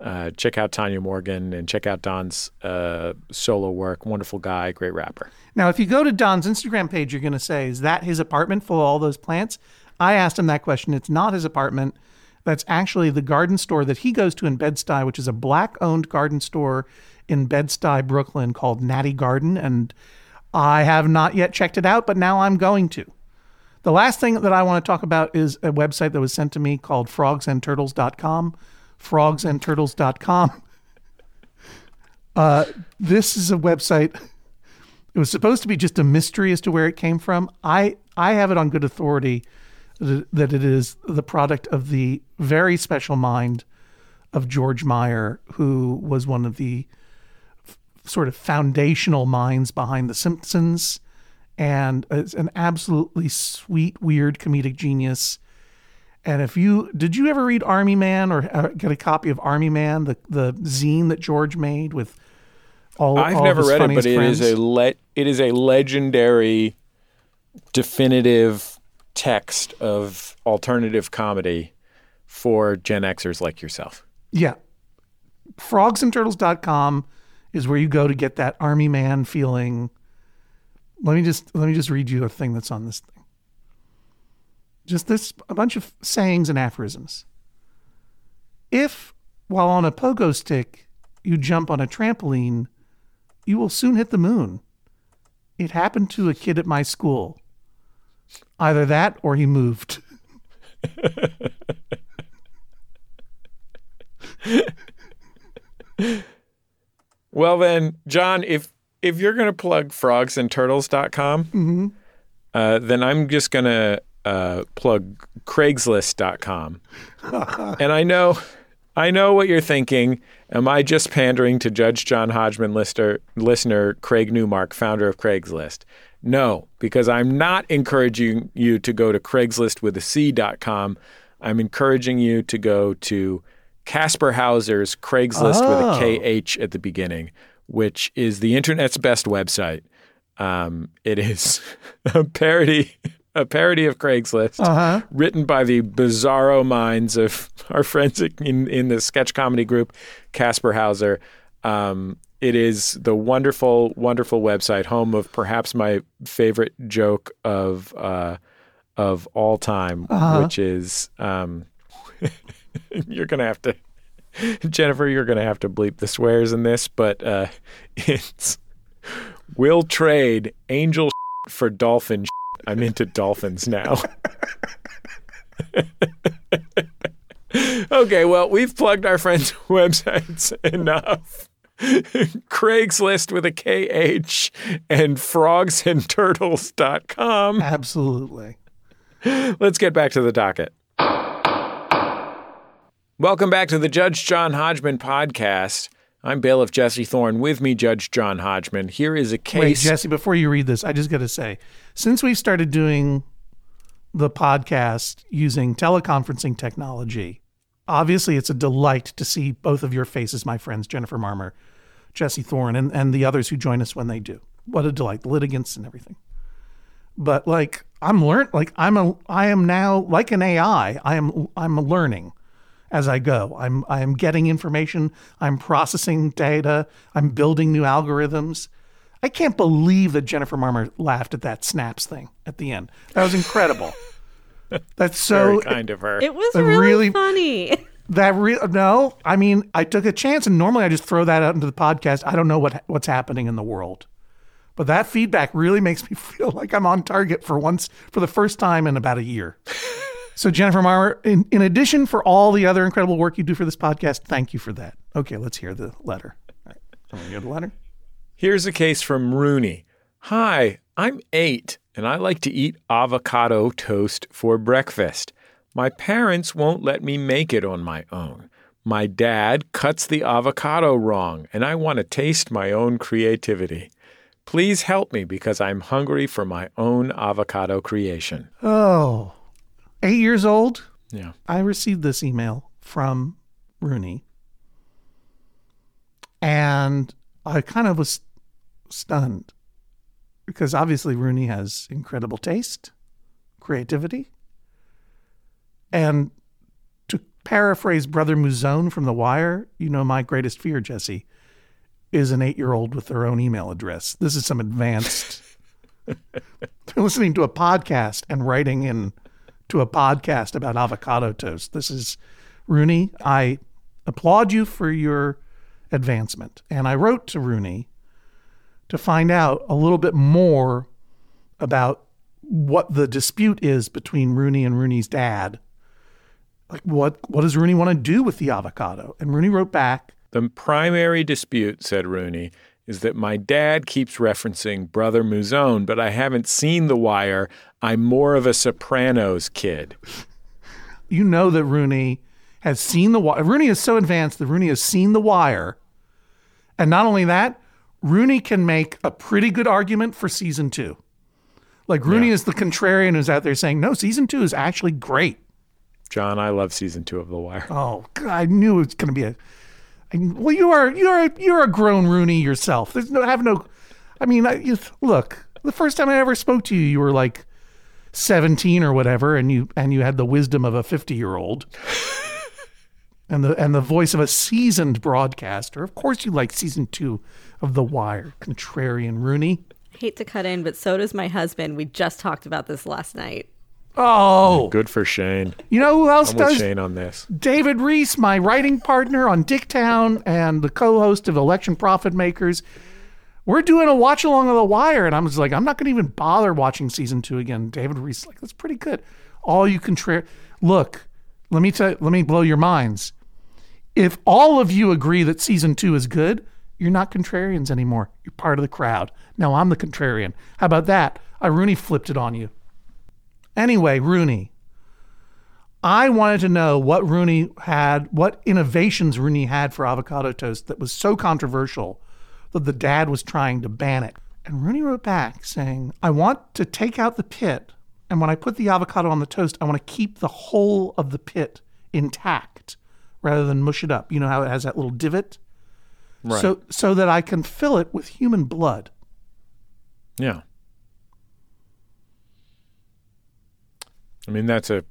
uh, check out Tanya Morgan and check out Don's uh, solo work. Wonderful guy, great rapper. Now, if you go to Don's Instagram page, you're going to say, is that his apartment full of all those plants? I asked him that question. It's not his apartment. That's actually the garden store that he goes to in Bed-Stuy, which is a black owned garden store in Bed-Stuy, Brooklyn called Natty Garden. And I have not yet checked it out, but now I'm going to. The last thing that I want to talk about is a website that was sent to me called frogsandturtles.com. Frogsandturtles.com. Uh, this is a website. It was supposed to be just a mystery as to where it came from. I, I have it on good authority that it is the product of the very special mind of George Meyer, who was one of the f- sort of foundational minds behind The Simpsons and is an absolutely sweet, weird comedic genius. And if you did you ever read Army Man or uh, get a copy of Army Man, the the zine that George made with all I've all of never his read it, but it is a le- it is a legendary, definitive text of alternative comedy for Gen Xers like yourself. Yeah. Frogsandturtles.com is where you go to get that army man feeling. Let me just let me just read you a thing that's on this thing. Just this a bunch of sayings and aphorisms. If while on a pogo stick you jump on a trampoline, you will soon hit the moon. It happened to a kid at my school. Either that or he moved. Well then, John, if if you're gonna plug frogsandturtles.com, Mm-hmm. uh, then I'm just gonna uh, plug Craigslist.com. and I know I know what you're thinking. Am I just pandering to Judge John Hodgman listener, listener Craig Newmark, founder of Craigslist? No, because I'm not encouraging you to go to Craigslist with a C.com. I'm encouraging you to go to Kasper Hauser's Craigslist with Oh. a KH at the beginning, which is the internet's best website. Um, it is a parody, a parody of Craigslist, Uh-huh. written by the bizarro minds of our friends in in the sketch comedy group Kasper Hauser. Um, it is the wonderful, wonderful website, home of perhaps my favorite joke of uh, of all time, Uh-huh. which is um, you're gonna have to Jennifer, you're gonna have to bleep the swears in this, but uh, it's we'll trade angel for dolphin. I'm into dolphins now. okay, well, we've plugged our friends' websites enough. Craigslist with a KH and frogsandturtles.com. Absolutely. Let's get back to the docket. Welcome back to the Judge John Hodgman podcast. I'm bailiff Jesse Thorne. With me, Judge John Hodgman. Here is a case. Wait, Jesse, before you read this, I just got to say, since we've started doing the podcast using teleconferencing technology, obviously it's a delight to see both of your faces, my friends, Jennifer Marmor, Jesse Thorne, and, and the others who join us when they do. What a delight, the litigants and everything. But like, I'm learn like I'm a I am now like an AI. I am I'm learning as I go. I'm I am getting information. I'm processing data. I'm building new algorithms. I can't believe that Jennifer Marmor laughed at that snaps thing at the end. That was incredible. That's so Very kind of her. It was really, really- funny. that real no. I mean, I took a chance, and normally I just throw that out into the podcast. I don't know what what's happening in the world, but that feedback really makes me feel like I'm on target for once for the first time in about a year. So Jennifer Marmor, in, in addition for all the other incredible work you do for this podcast, thank you for that. Okay, let's hear the letter. All right, want to hear the letter? Here's a case from Rooney. Hi, I'm eight and I like to eat avocado toast for breakfast. My parents won't let me make it on my own. My dad cuts the avocado wrong and I want to taste my own creativity. Please help me because I'm hungry for my own avocado creation. Oh, eight years old. Yeah. I received this email from Rooney, and I kind of was stunned because obviously Rooney has incredible taste, creativity, and to paraphrase Brother Mouzone from The Wire, you know, my greatest fear, Jesse, is an eight year old with their own email address. This is some advanced. They're listening to a podcast and writing in to a podcast about avocado toast. This is Rooney. I applaud you for your advancement. And I wrote to Rooney to find out a little bit more about what the dispute is between Rooney and Rooney's dad. Like what what does Rooney want to do with the avocado? And Rooney wrote back, The primary dispute, said Rooney, is that my dad keeps referencing Brother Mouzone, but I haven't seen The Wire. I'm more of a Sopranos kid. you know that Rooney has seen the wire. Rooney is so advanced that Rooney has seen the wire. And not only that, Rooney can make a pretty good argument for season two. Like Rooney is the contrarian who's out there saying, no, season two is actually great. John, I love season two of The Wire. Oh, God, I knew it was going to be a. I, well, you are you are you're a grown Rooney yourself. There's no have no. I mean, I, you, look, the first time I ever spoke to you, you were like seventeen or whatever, and you and you had the wisdom of a fifty year old, and the and the voice of a seasoned broadcaster. Of course, you like season two of The Wire, contrarian Rooney. Hate to cut in, but so does my husband. We just talked about this last night. Oh, Good for Shane. you know who else I'm with does? Shane on this. David Rees, my writing partner on Dicktown and the co-host of Election Profit Makers. We're doing a watch along of The Wire, and I was like, I'm not going to even bother watching season two again. David Rees, like, that's pretty good. All you contrary, look, let me tell, let me blow your minds. If all of you agree that season two is good, you're not contrarians anymore. You're part of the crowd. Now I'm the contrarian. How about that? I Rooney flipped it on you. Anyway, Rooney, I wanted to know what Rooney had, what innovations Rooney had for avocado toast that was so controversial that the dad was trying to ban it. And Rooney wrote back saying, I want to take out the pit, and when I put the avocado on the toast, I want to keep the whole of the pit intact rather than mush it up. You know how it has that little divot? Right. So so that I can fill it with human blood. Yeah. I mean that's a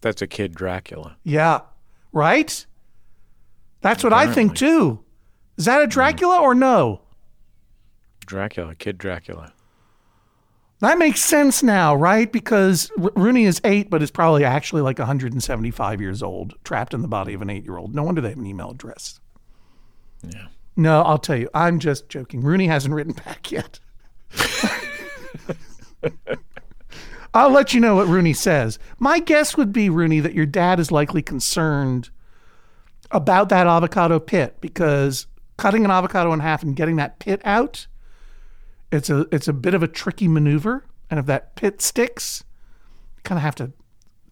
that's a kid Dracula. Yeah. Right? That's what I think too. Is that a Dracula or no? Dracula, kid Dracula. That makes sense now, right? Because R- Rooney is eight, but is probably actually like 175 years old, trapped in the body of an eight year old. No wonder they have an email address. Yeah. No, I'll tell you, I'm just joking. Rooney hasn't written back yet. I'll let you know what Rooney says. My guess would be, Rooney, that your dad is likely concerned about that avocado pit because cutting an avocado in half and getting that pit out, it's a it's a bit of a tricky maneuver. And if that pit sticks, you kind of have to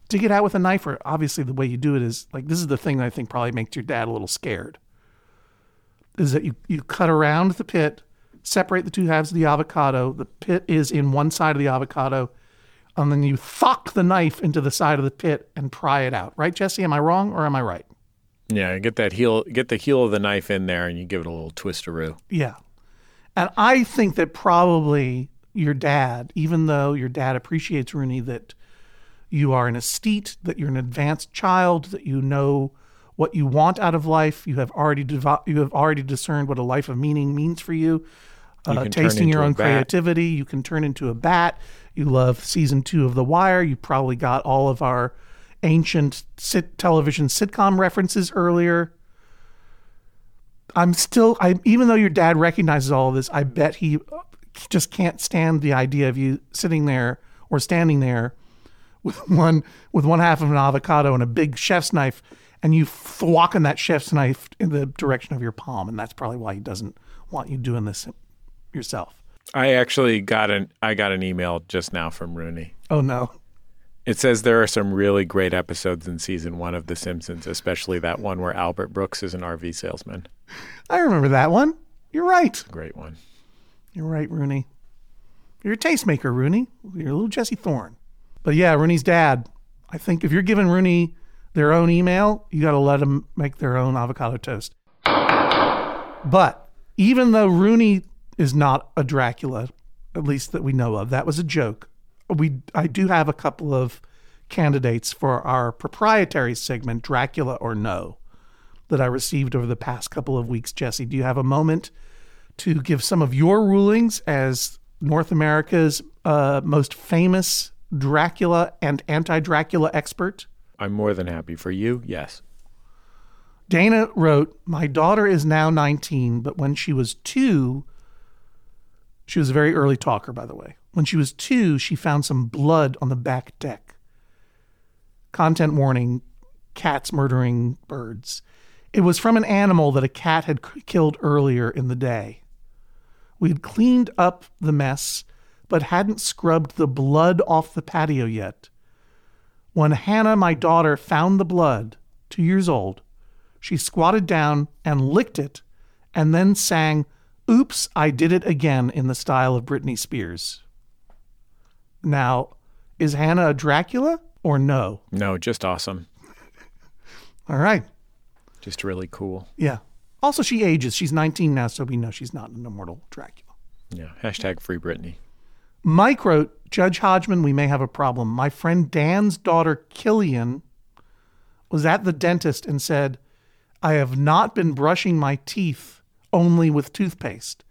dig it out with a knife. Or obviously, the way you do it is like this is the thing that I think probably makes your dad a little scared. Is that you you cut around the pit, separate the two halves of the avocado. The pit is in one side of the avocado, and then you thock the knife into the side of the pit and pry it out. Right, Jesse? Am I wrong or am I right? Yeah, get that heel get the heel of the knife in there and you give it a little twisteroo. Yeah. And I think that probably your dad, even though your dad appreciates Rooney that you are an esthete, that you're an advanced child, that you know what you want out of life, you have already devo- you have already discerned what a life of meaning means for you. You Uh, can tasting your own creativity, you can turn into a bat. You love season two of The Wire. You probably got all of our ancient sit- television sitcom references earlier. I'm still, I even though your dad recognizes all of this, I bet he just can't stand the idea of you sitting there or standing there with one with one half of an avocado and a big chef's knife, and you thwacking that chef's knife in the direction of your palm, and that's probably why he doesn't want you doing this yourself. I actually got an I got an email just now from Rooney. Oh no. It says there are some really great episodes in season one of The Simpsons, especially that one where Albert Brooks is an RV salesman. I remember that one. You're right. Great one. You're right, Rooney. You're a tastemaker, Rooney. You're a little Jesse Thorn. But yeah, Rooney's dad. I think if you're giving Rooney their own email, you got to let them make their own avocado toast. But even though Rooney is not a Dracula, at least that we know of, that was a joke. We I do have a couple of candidates for our proprietary segment, Dracula or No, that I received over the past couple of weeks. Jesse, do you have a moment to give some of your rulings as North America's uh, most famous Dracula and anti-Dracula expert? I'm more than happy for you. Yes. Dana wrote, My daughter is now 19, but when she was two, she was a very early talker, by the way. When she was two, she found some blood on the back deck. Content warning cats murdering birds. It was from an animal that a cat had k- killed earlier in the day. We had cleaned up the mess, but hadn't scrubbed the blood off the patio yet. When Hannah, my daughter, found the blood, two years old, she squatted down and licked it and then sang, Oops, I Did It Again in the style of Britney Spears. Now, is Hannah a Dracula or no? No, just awesome. All right. Just really cool. Yeah. Also, she ages. She's 19 now, so we know she's not an immortal Dracula. Yeah. Hashtag free Britney. Mike wrote, Judge Hodgman, we may have a problem. My friend Dan's daughter, Killian, was at the dentist and said, I have not been brushing my teeth only with toothpaste.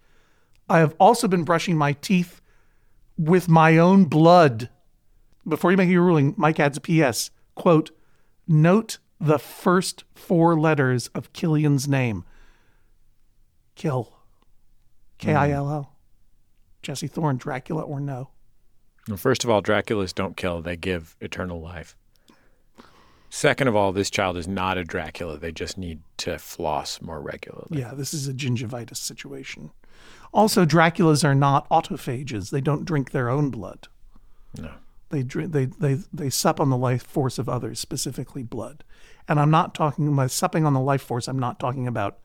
I have also been brushing my teeth with my own blood. Before you make your ruling, Mike adds a PS. Quote, note the first four letters of Killian's name. Kill. K I L L. Jesse Thorn, Dracula or no? Well, first of all, Draculas don't kill, they give eternal life. Second of all, this child is not a Dracula. They just need to floss more regularly. Yeah, this is a gingivitis situation. Also, Draculas are not autophages. They don't drink their own blood. No. They drink, they they they sup on the life force of others, specifically blood. And I'm not talking by supping on the life force. I'm not talking about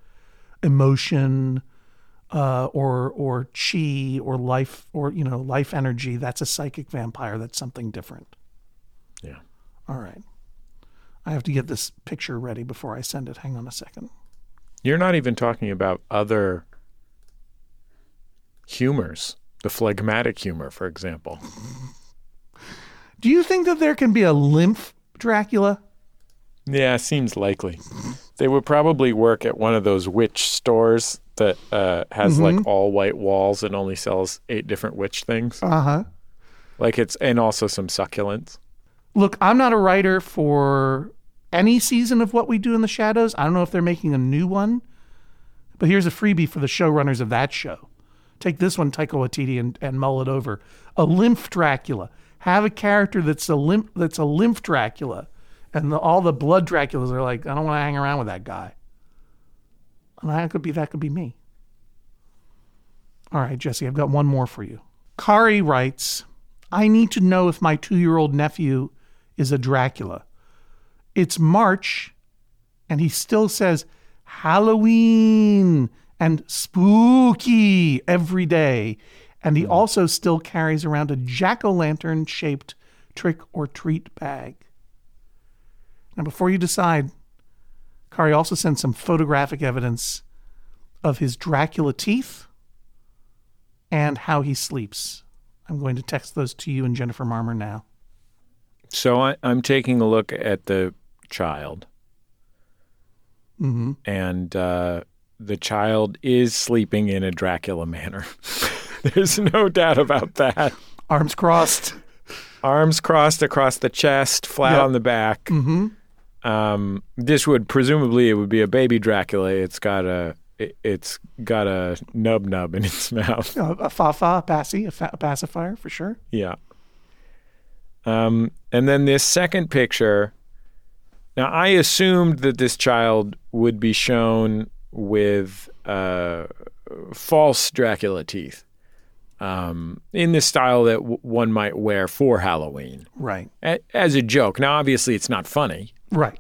emotion uh, or or chi or life or you know life energy. That's a psychic vampire. That's something different. Yeah. All right. I have to get this picture ready before I send it. Hang on a second. You're not even talking about other humors, the phlegmatic humor, for example. Do you think that there can be a lymph Dracula? Yeah, seems likely. They would probably work at one of those witch stores that uh, has like Mhm. all white walls and only sells eight different witch things. Uh huh. Like it's and also some succulents. Look, I'm not a writer for any season of What We Do in the Shadows. I don't know if they're making a new one, but here's a freebie for the showrunners of that show. Take this one, Taika Waititi, and, and mull it over. A lymph Dracula. Have a character that's a lymph that's a lymph Dracula, and the, all the blood Draculas are like, I don't want to hang around with that guy. And that could be that could be me. All right, Jesse, I've got one more for you. Kari writes, I need to know if my two year old nephew is a Dracula. It's March, and he still says Halloween and spooky every day. And he also still carries around a jack o' lantern shaped trick or treat bag. Now, before you decide, Kari also sent some photographic evidence of his Dracula teeth and how he sleeps. I'm going to text those to you and Jennifer Marmor now. So I, I'm taking a look at the child, Mm-hmm. and uh, the child is sleeping in a Dracula manner. There's no doubt about that. Arms crossed. Arms crossed across the chest, flat Yep. on the back. Mm-hmm. Um, this would presumably it would be a baby Dracula. It's got a it, it's got a nub nub in its mouth. A, a fa-fa, a passy, a, fa- a pacifier for sure. Yeah. Um, and then this second picture. Now, I assumed that this child would be shown with uh, false Dracula teeth, um, in the style that w- one might wear for Halloween, Right. a- as a joke. Now, obviously, it's not funny, Right.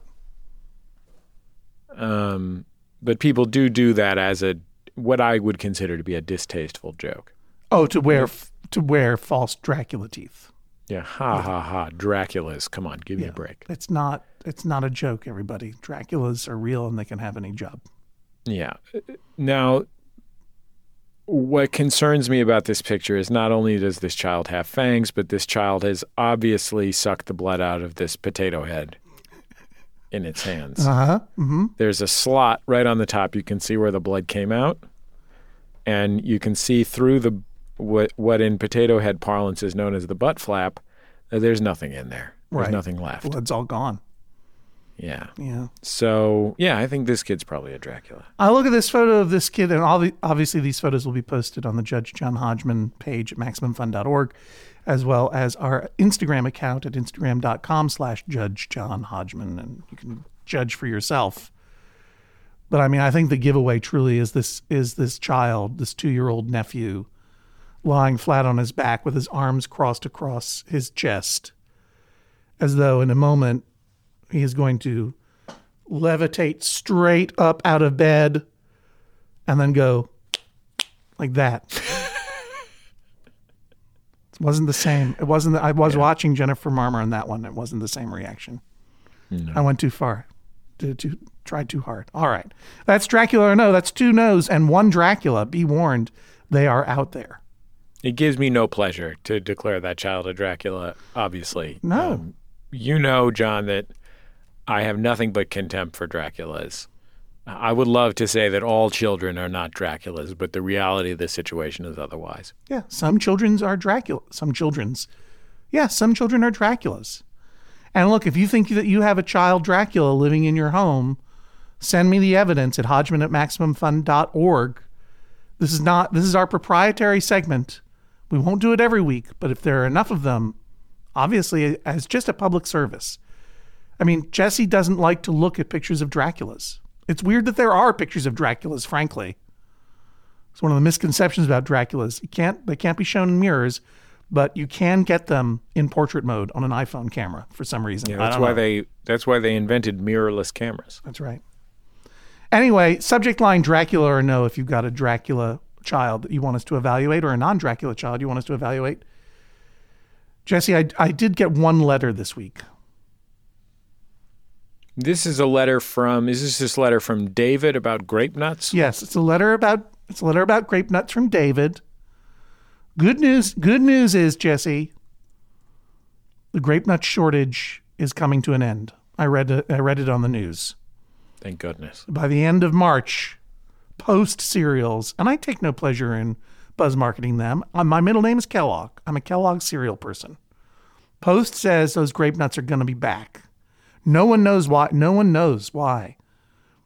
um, but people do do that as a what I would consider to be a distasteful joke. Oh, to wear f- to wear false Dracula teeth. Yeah, ha ha ha, Dracula's. Come on, give me a break. It's not. It's not a joke. Everybody, Draculas are real and they can have any job. Yeah. Now, what concerns me about this picture is not only does this child have fangs, but this child has obviously sucked the blood out of this potato head in its hands. Uh huh. Mm-hmm. There's a slot right on the top. You can see where the blood came out, and you can see through the what what in potato head parlance is known as the butt flap. There's nothing in there. There's Right. nothing left. Blood's all gone. Yeah. Yeah. So yeah, I think this kid's probably a Dracula. I look at this photo of this kid, and all the, obviously these photos will be posted on the Judge John Hodgman page at MaximumFun.org, as well as our Instagram account at Instagram.com slash Judge John Hodgman, and you can judge for yourself. But I mean, I think the giveaway truly is this is this child, this two year old nephew, lying flat on his back with his arms crossed across his chest, as though in a moment he is going to levitate straight up out of bed and then go like that. it wasn't the same. It wasn't. The, I was watching Jennifer Marmor on that one. It wasn't the same reaction. I went too far. Did too tried too hard. All right, that's Dracula or no? That's two no's and one Dracula. Be warned, they are out there. It gives me no pleasure to declare that child a Dracula, obviously. No. Um, you know, John, that I have nothing but contempt for Draculas. I would love to say that all children are not Draculas, but the reality of the situation is otherwise. Yeah, some children's are Dracula. Some children's, yeah, some children are Draculas. And look, if you think that you have a child Dracula living in your home, send me the evidence at Hodgman at MaximumFun.org. This is not. This is our proprietary segment. We won't do it every week, but if there are enough of them, obviously as just a public service. I mean, Jesse doesn't like to look at pictures of Draculas. It's weird that there are pictures of Draculas, frankly. It's one of the misconceptions about Draculas. You can't they can't be shown in mirrors, but you can get them in portrait mode on an iPhone camera for some reason. Yeah, that's why know. they that's why they invented mirrorless cameras. That's right. Anyway, subject line Dracula or no if you've got a Dracula child that you want us to evaluate or a non-Dracula child you want us to evaluate. Jesse, I, I did get one letter this week. This is a letter from is this this letter from David about grape nuts? Yes, it's a letter about it's a letter about grape nuts from David. Good news good news is, Jesse, the grape nut shortage is coming to an end. I read it, I read it on the news. Thank goodness. By the end of March, Post cereals, and I take no pleasure in buzz marketing them. Uh, My middle name is Kellogg. I'm a Kellogg cereal person. Post says those grape nuts are going to be back. No one knows why. No one knows why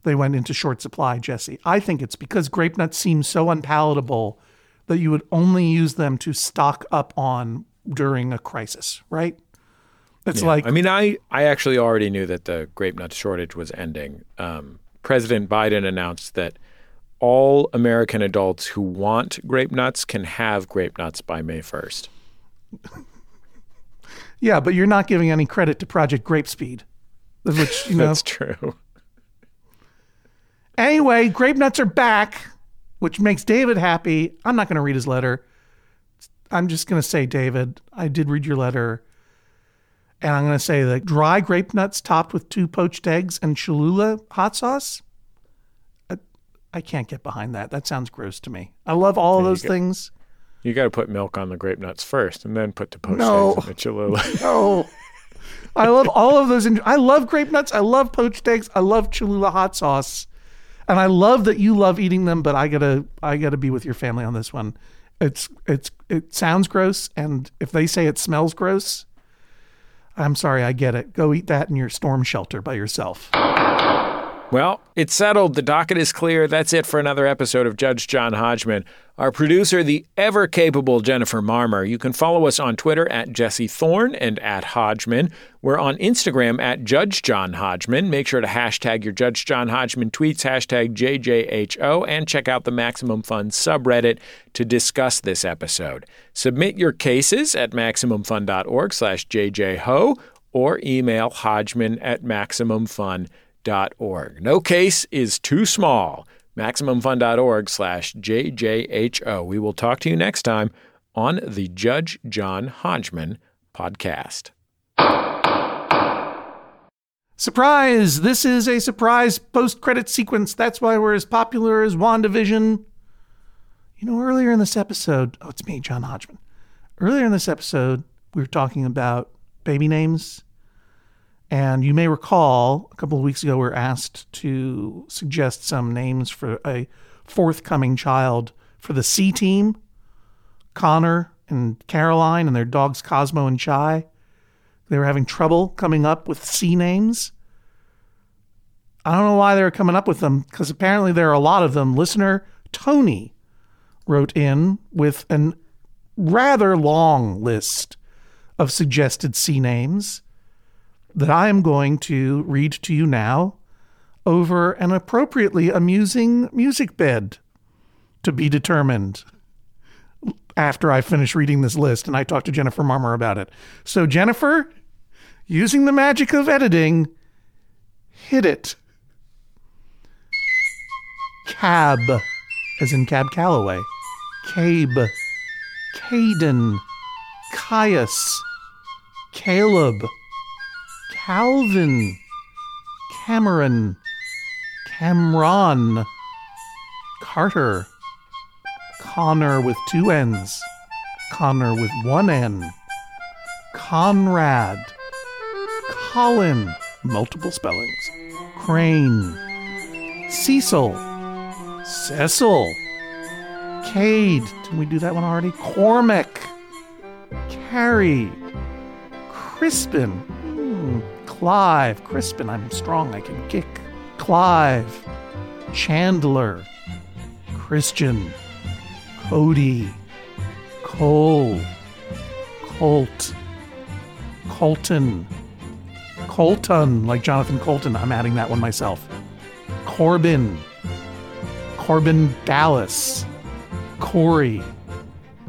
they went into short supply, Jesse. I think it's because grape nuts seem so unpalatable that you would only use them to stock up on during a crisis, right? It's Yeah. like I mean, I I actually already knew that the grape nut shortage was ending. Um, President Biden announced that all American adults who want grape nuts can have grape nuts by May first. Yeah, but you're not giving any credit to Project Grape Speed, which you know. That's true. Anyway, grape nuts are back, which makes David happy. I'm not going to read his letter. I'm just going to say, David, I did read your letter. And I'm going to say that dry grape nuts topped with two poached eggs and Cholula hot sauce. I, I can't get behind that. That sounds gross to me. I love all of those go. things. You got to put milk on the grape nuts first, and then put the poached No. eggs in the Cholula. No. I love all of those. In- I love grape nuts. I love poached eggs. I love Cholula hot sauce, and I love that you love eating them. But I gotta, I gotta be with your family on this one. It's, it's, it sounds gross, and if they say it smells gross, I'm sorry. I get it. Go eat that in your storm shelter by yourself. Well, it's settled. The docket is clear. That's it for another episode of Judge John Hodgman. Our producer, the ever capable Jennifer Marmor. You can follow us on Twitter at Jesse Thorn and at Hodgman. We're on Instagram at Judge John Hodgman. Make sure to hashtag your Judge John Hodgman tweets, hashtag JJHO, and check out the Maximum Fun subreddit to discuss this episode. Submit your cases at MaximumFun.org slash JJHO or email Hodgman at MaximumFun.org maximumfun.org. No case is too small. MaximumFun.org slash JJHO. We will talk to you next time on the Judge John Hodgman podcast. Surprise! This is a surprise post credit sequence. That's why we're as popular as WandaVision. You know, earlier in this episode, oh, it's me, John Hodgman. Earlier in this episode, we were talking about baby names. And you may recall a couple of weeks ago, we were asked to suggest some names for a forthcoming child for the C team Connor and Caroline and their dogs Cosmo and Chai. They were having trouble coming up with C names. I don't know why they were coming up with them because apparently there are a lot of them. Listener Tony wrote in with a rather long list of suggested C names that I am going to read to you now over an appropriately amusing music bed to be determined after I finish reading this list and I talk to Jennifer Marmor about it. So, Jennifer, using the magic of editing, hit it. Cab, as in Cab Calloway. Cabe. Caden. Caius. Caleb. Calvin. Cameron. Cameron. Carter. Connor with two N's. Connor with one N. Conrad. Colin. Multiple spellings. Crane. Cecil. Cecil. Cade. Did we do that one already? Cormac. Carrie. Crispin. Hmm, Clive. Crispin. I'm strong. I can kick. Clive. Chandler. Christian. Cody. Cole. Colt. Colton. Colton, like Jonathan Coulton. I'm adding that one myself. Corbin. Korben Dallas. Corey.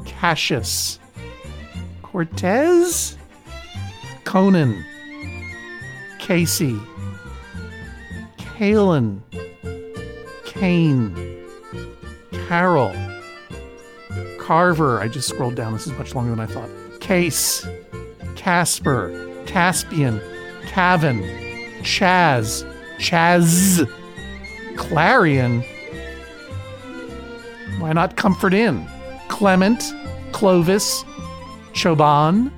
Cassius. Cortez. Conan. Casey. Kalen. Kane. Carol. Carver. I just scrolled down. This is much longer than I thought. Case. Casper. Caspian. Cavan. Chaz. Chaz. Clarion. Why not Comfort Inn? Clement. Clovis. Choban.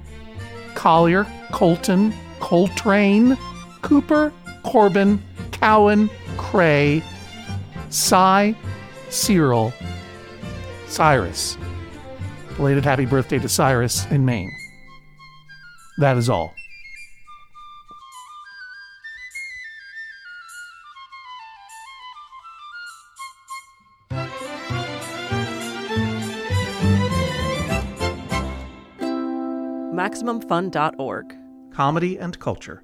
Collier. Colton. Coltrane. Cooper. Corbin. Cowan. Cray. Cy. Cyril. Cyrus. Belated happy birthday to Cyrus in Maine. That is all. MaximumFun.org. Comedy and culture.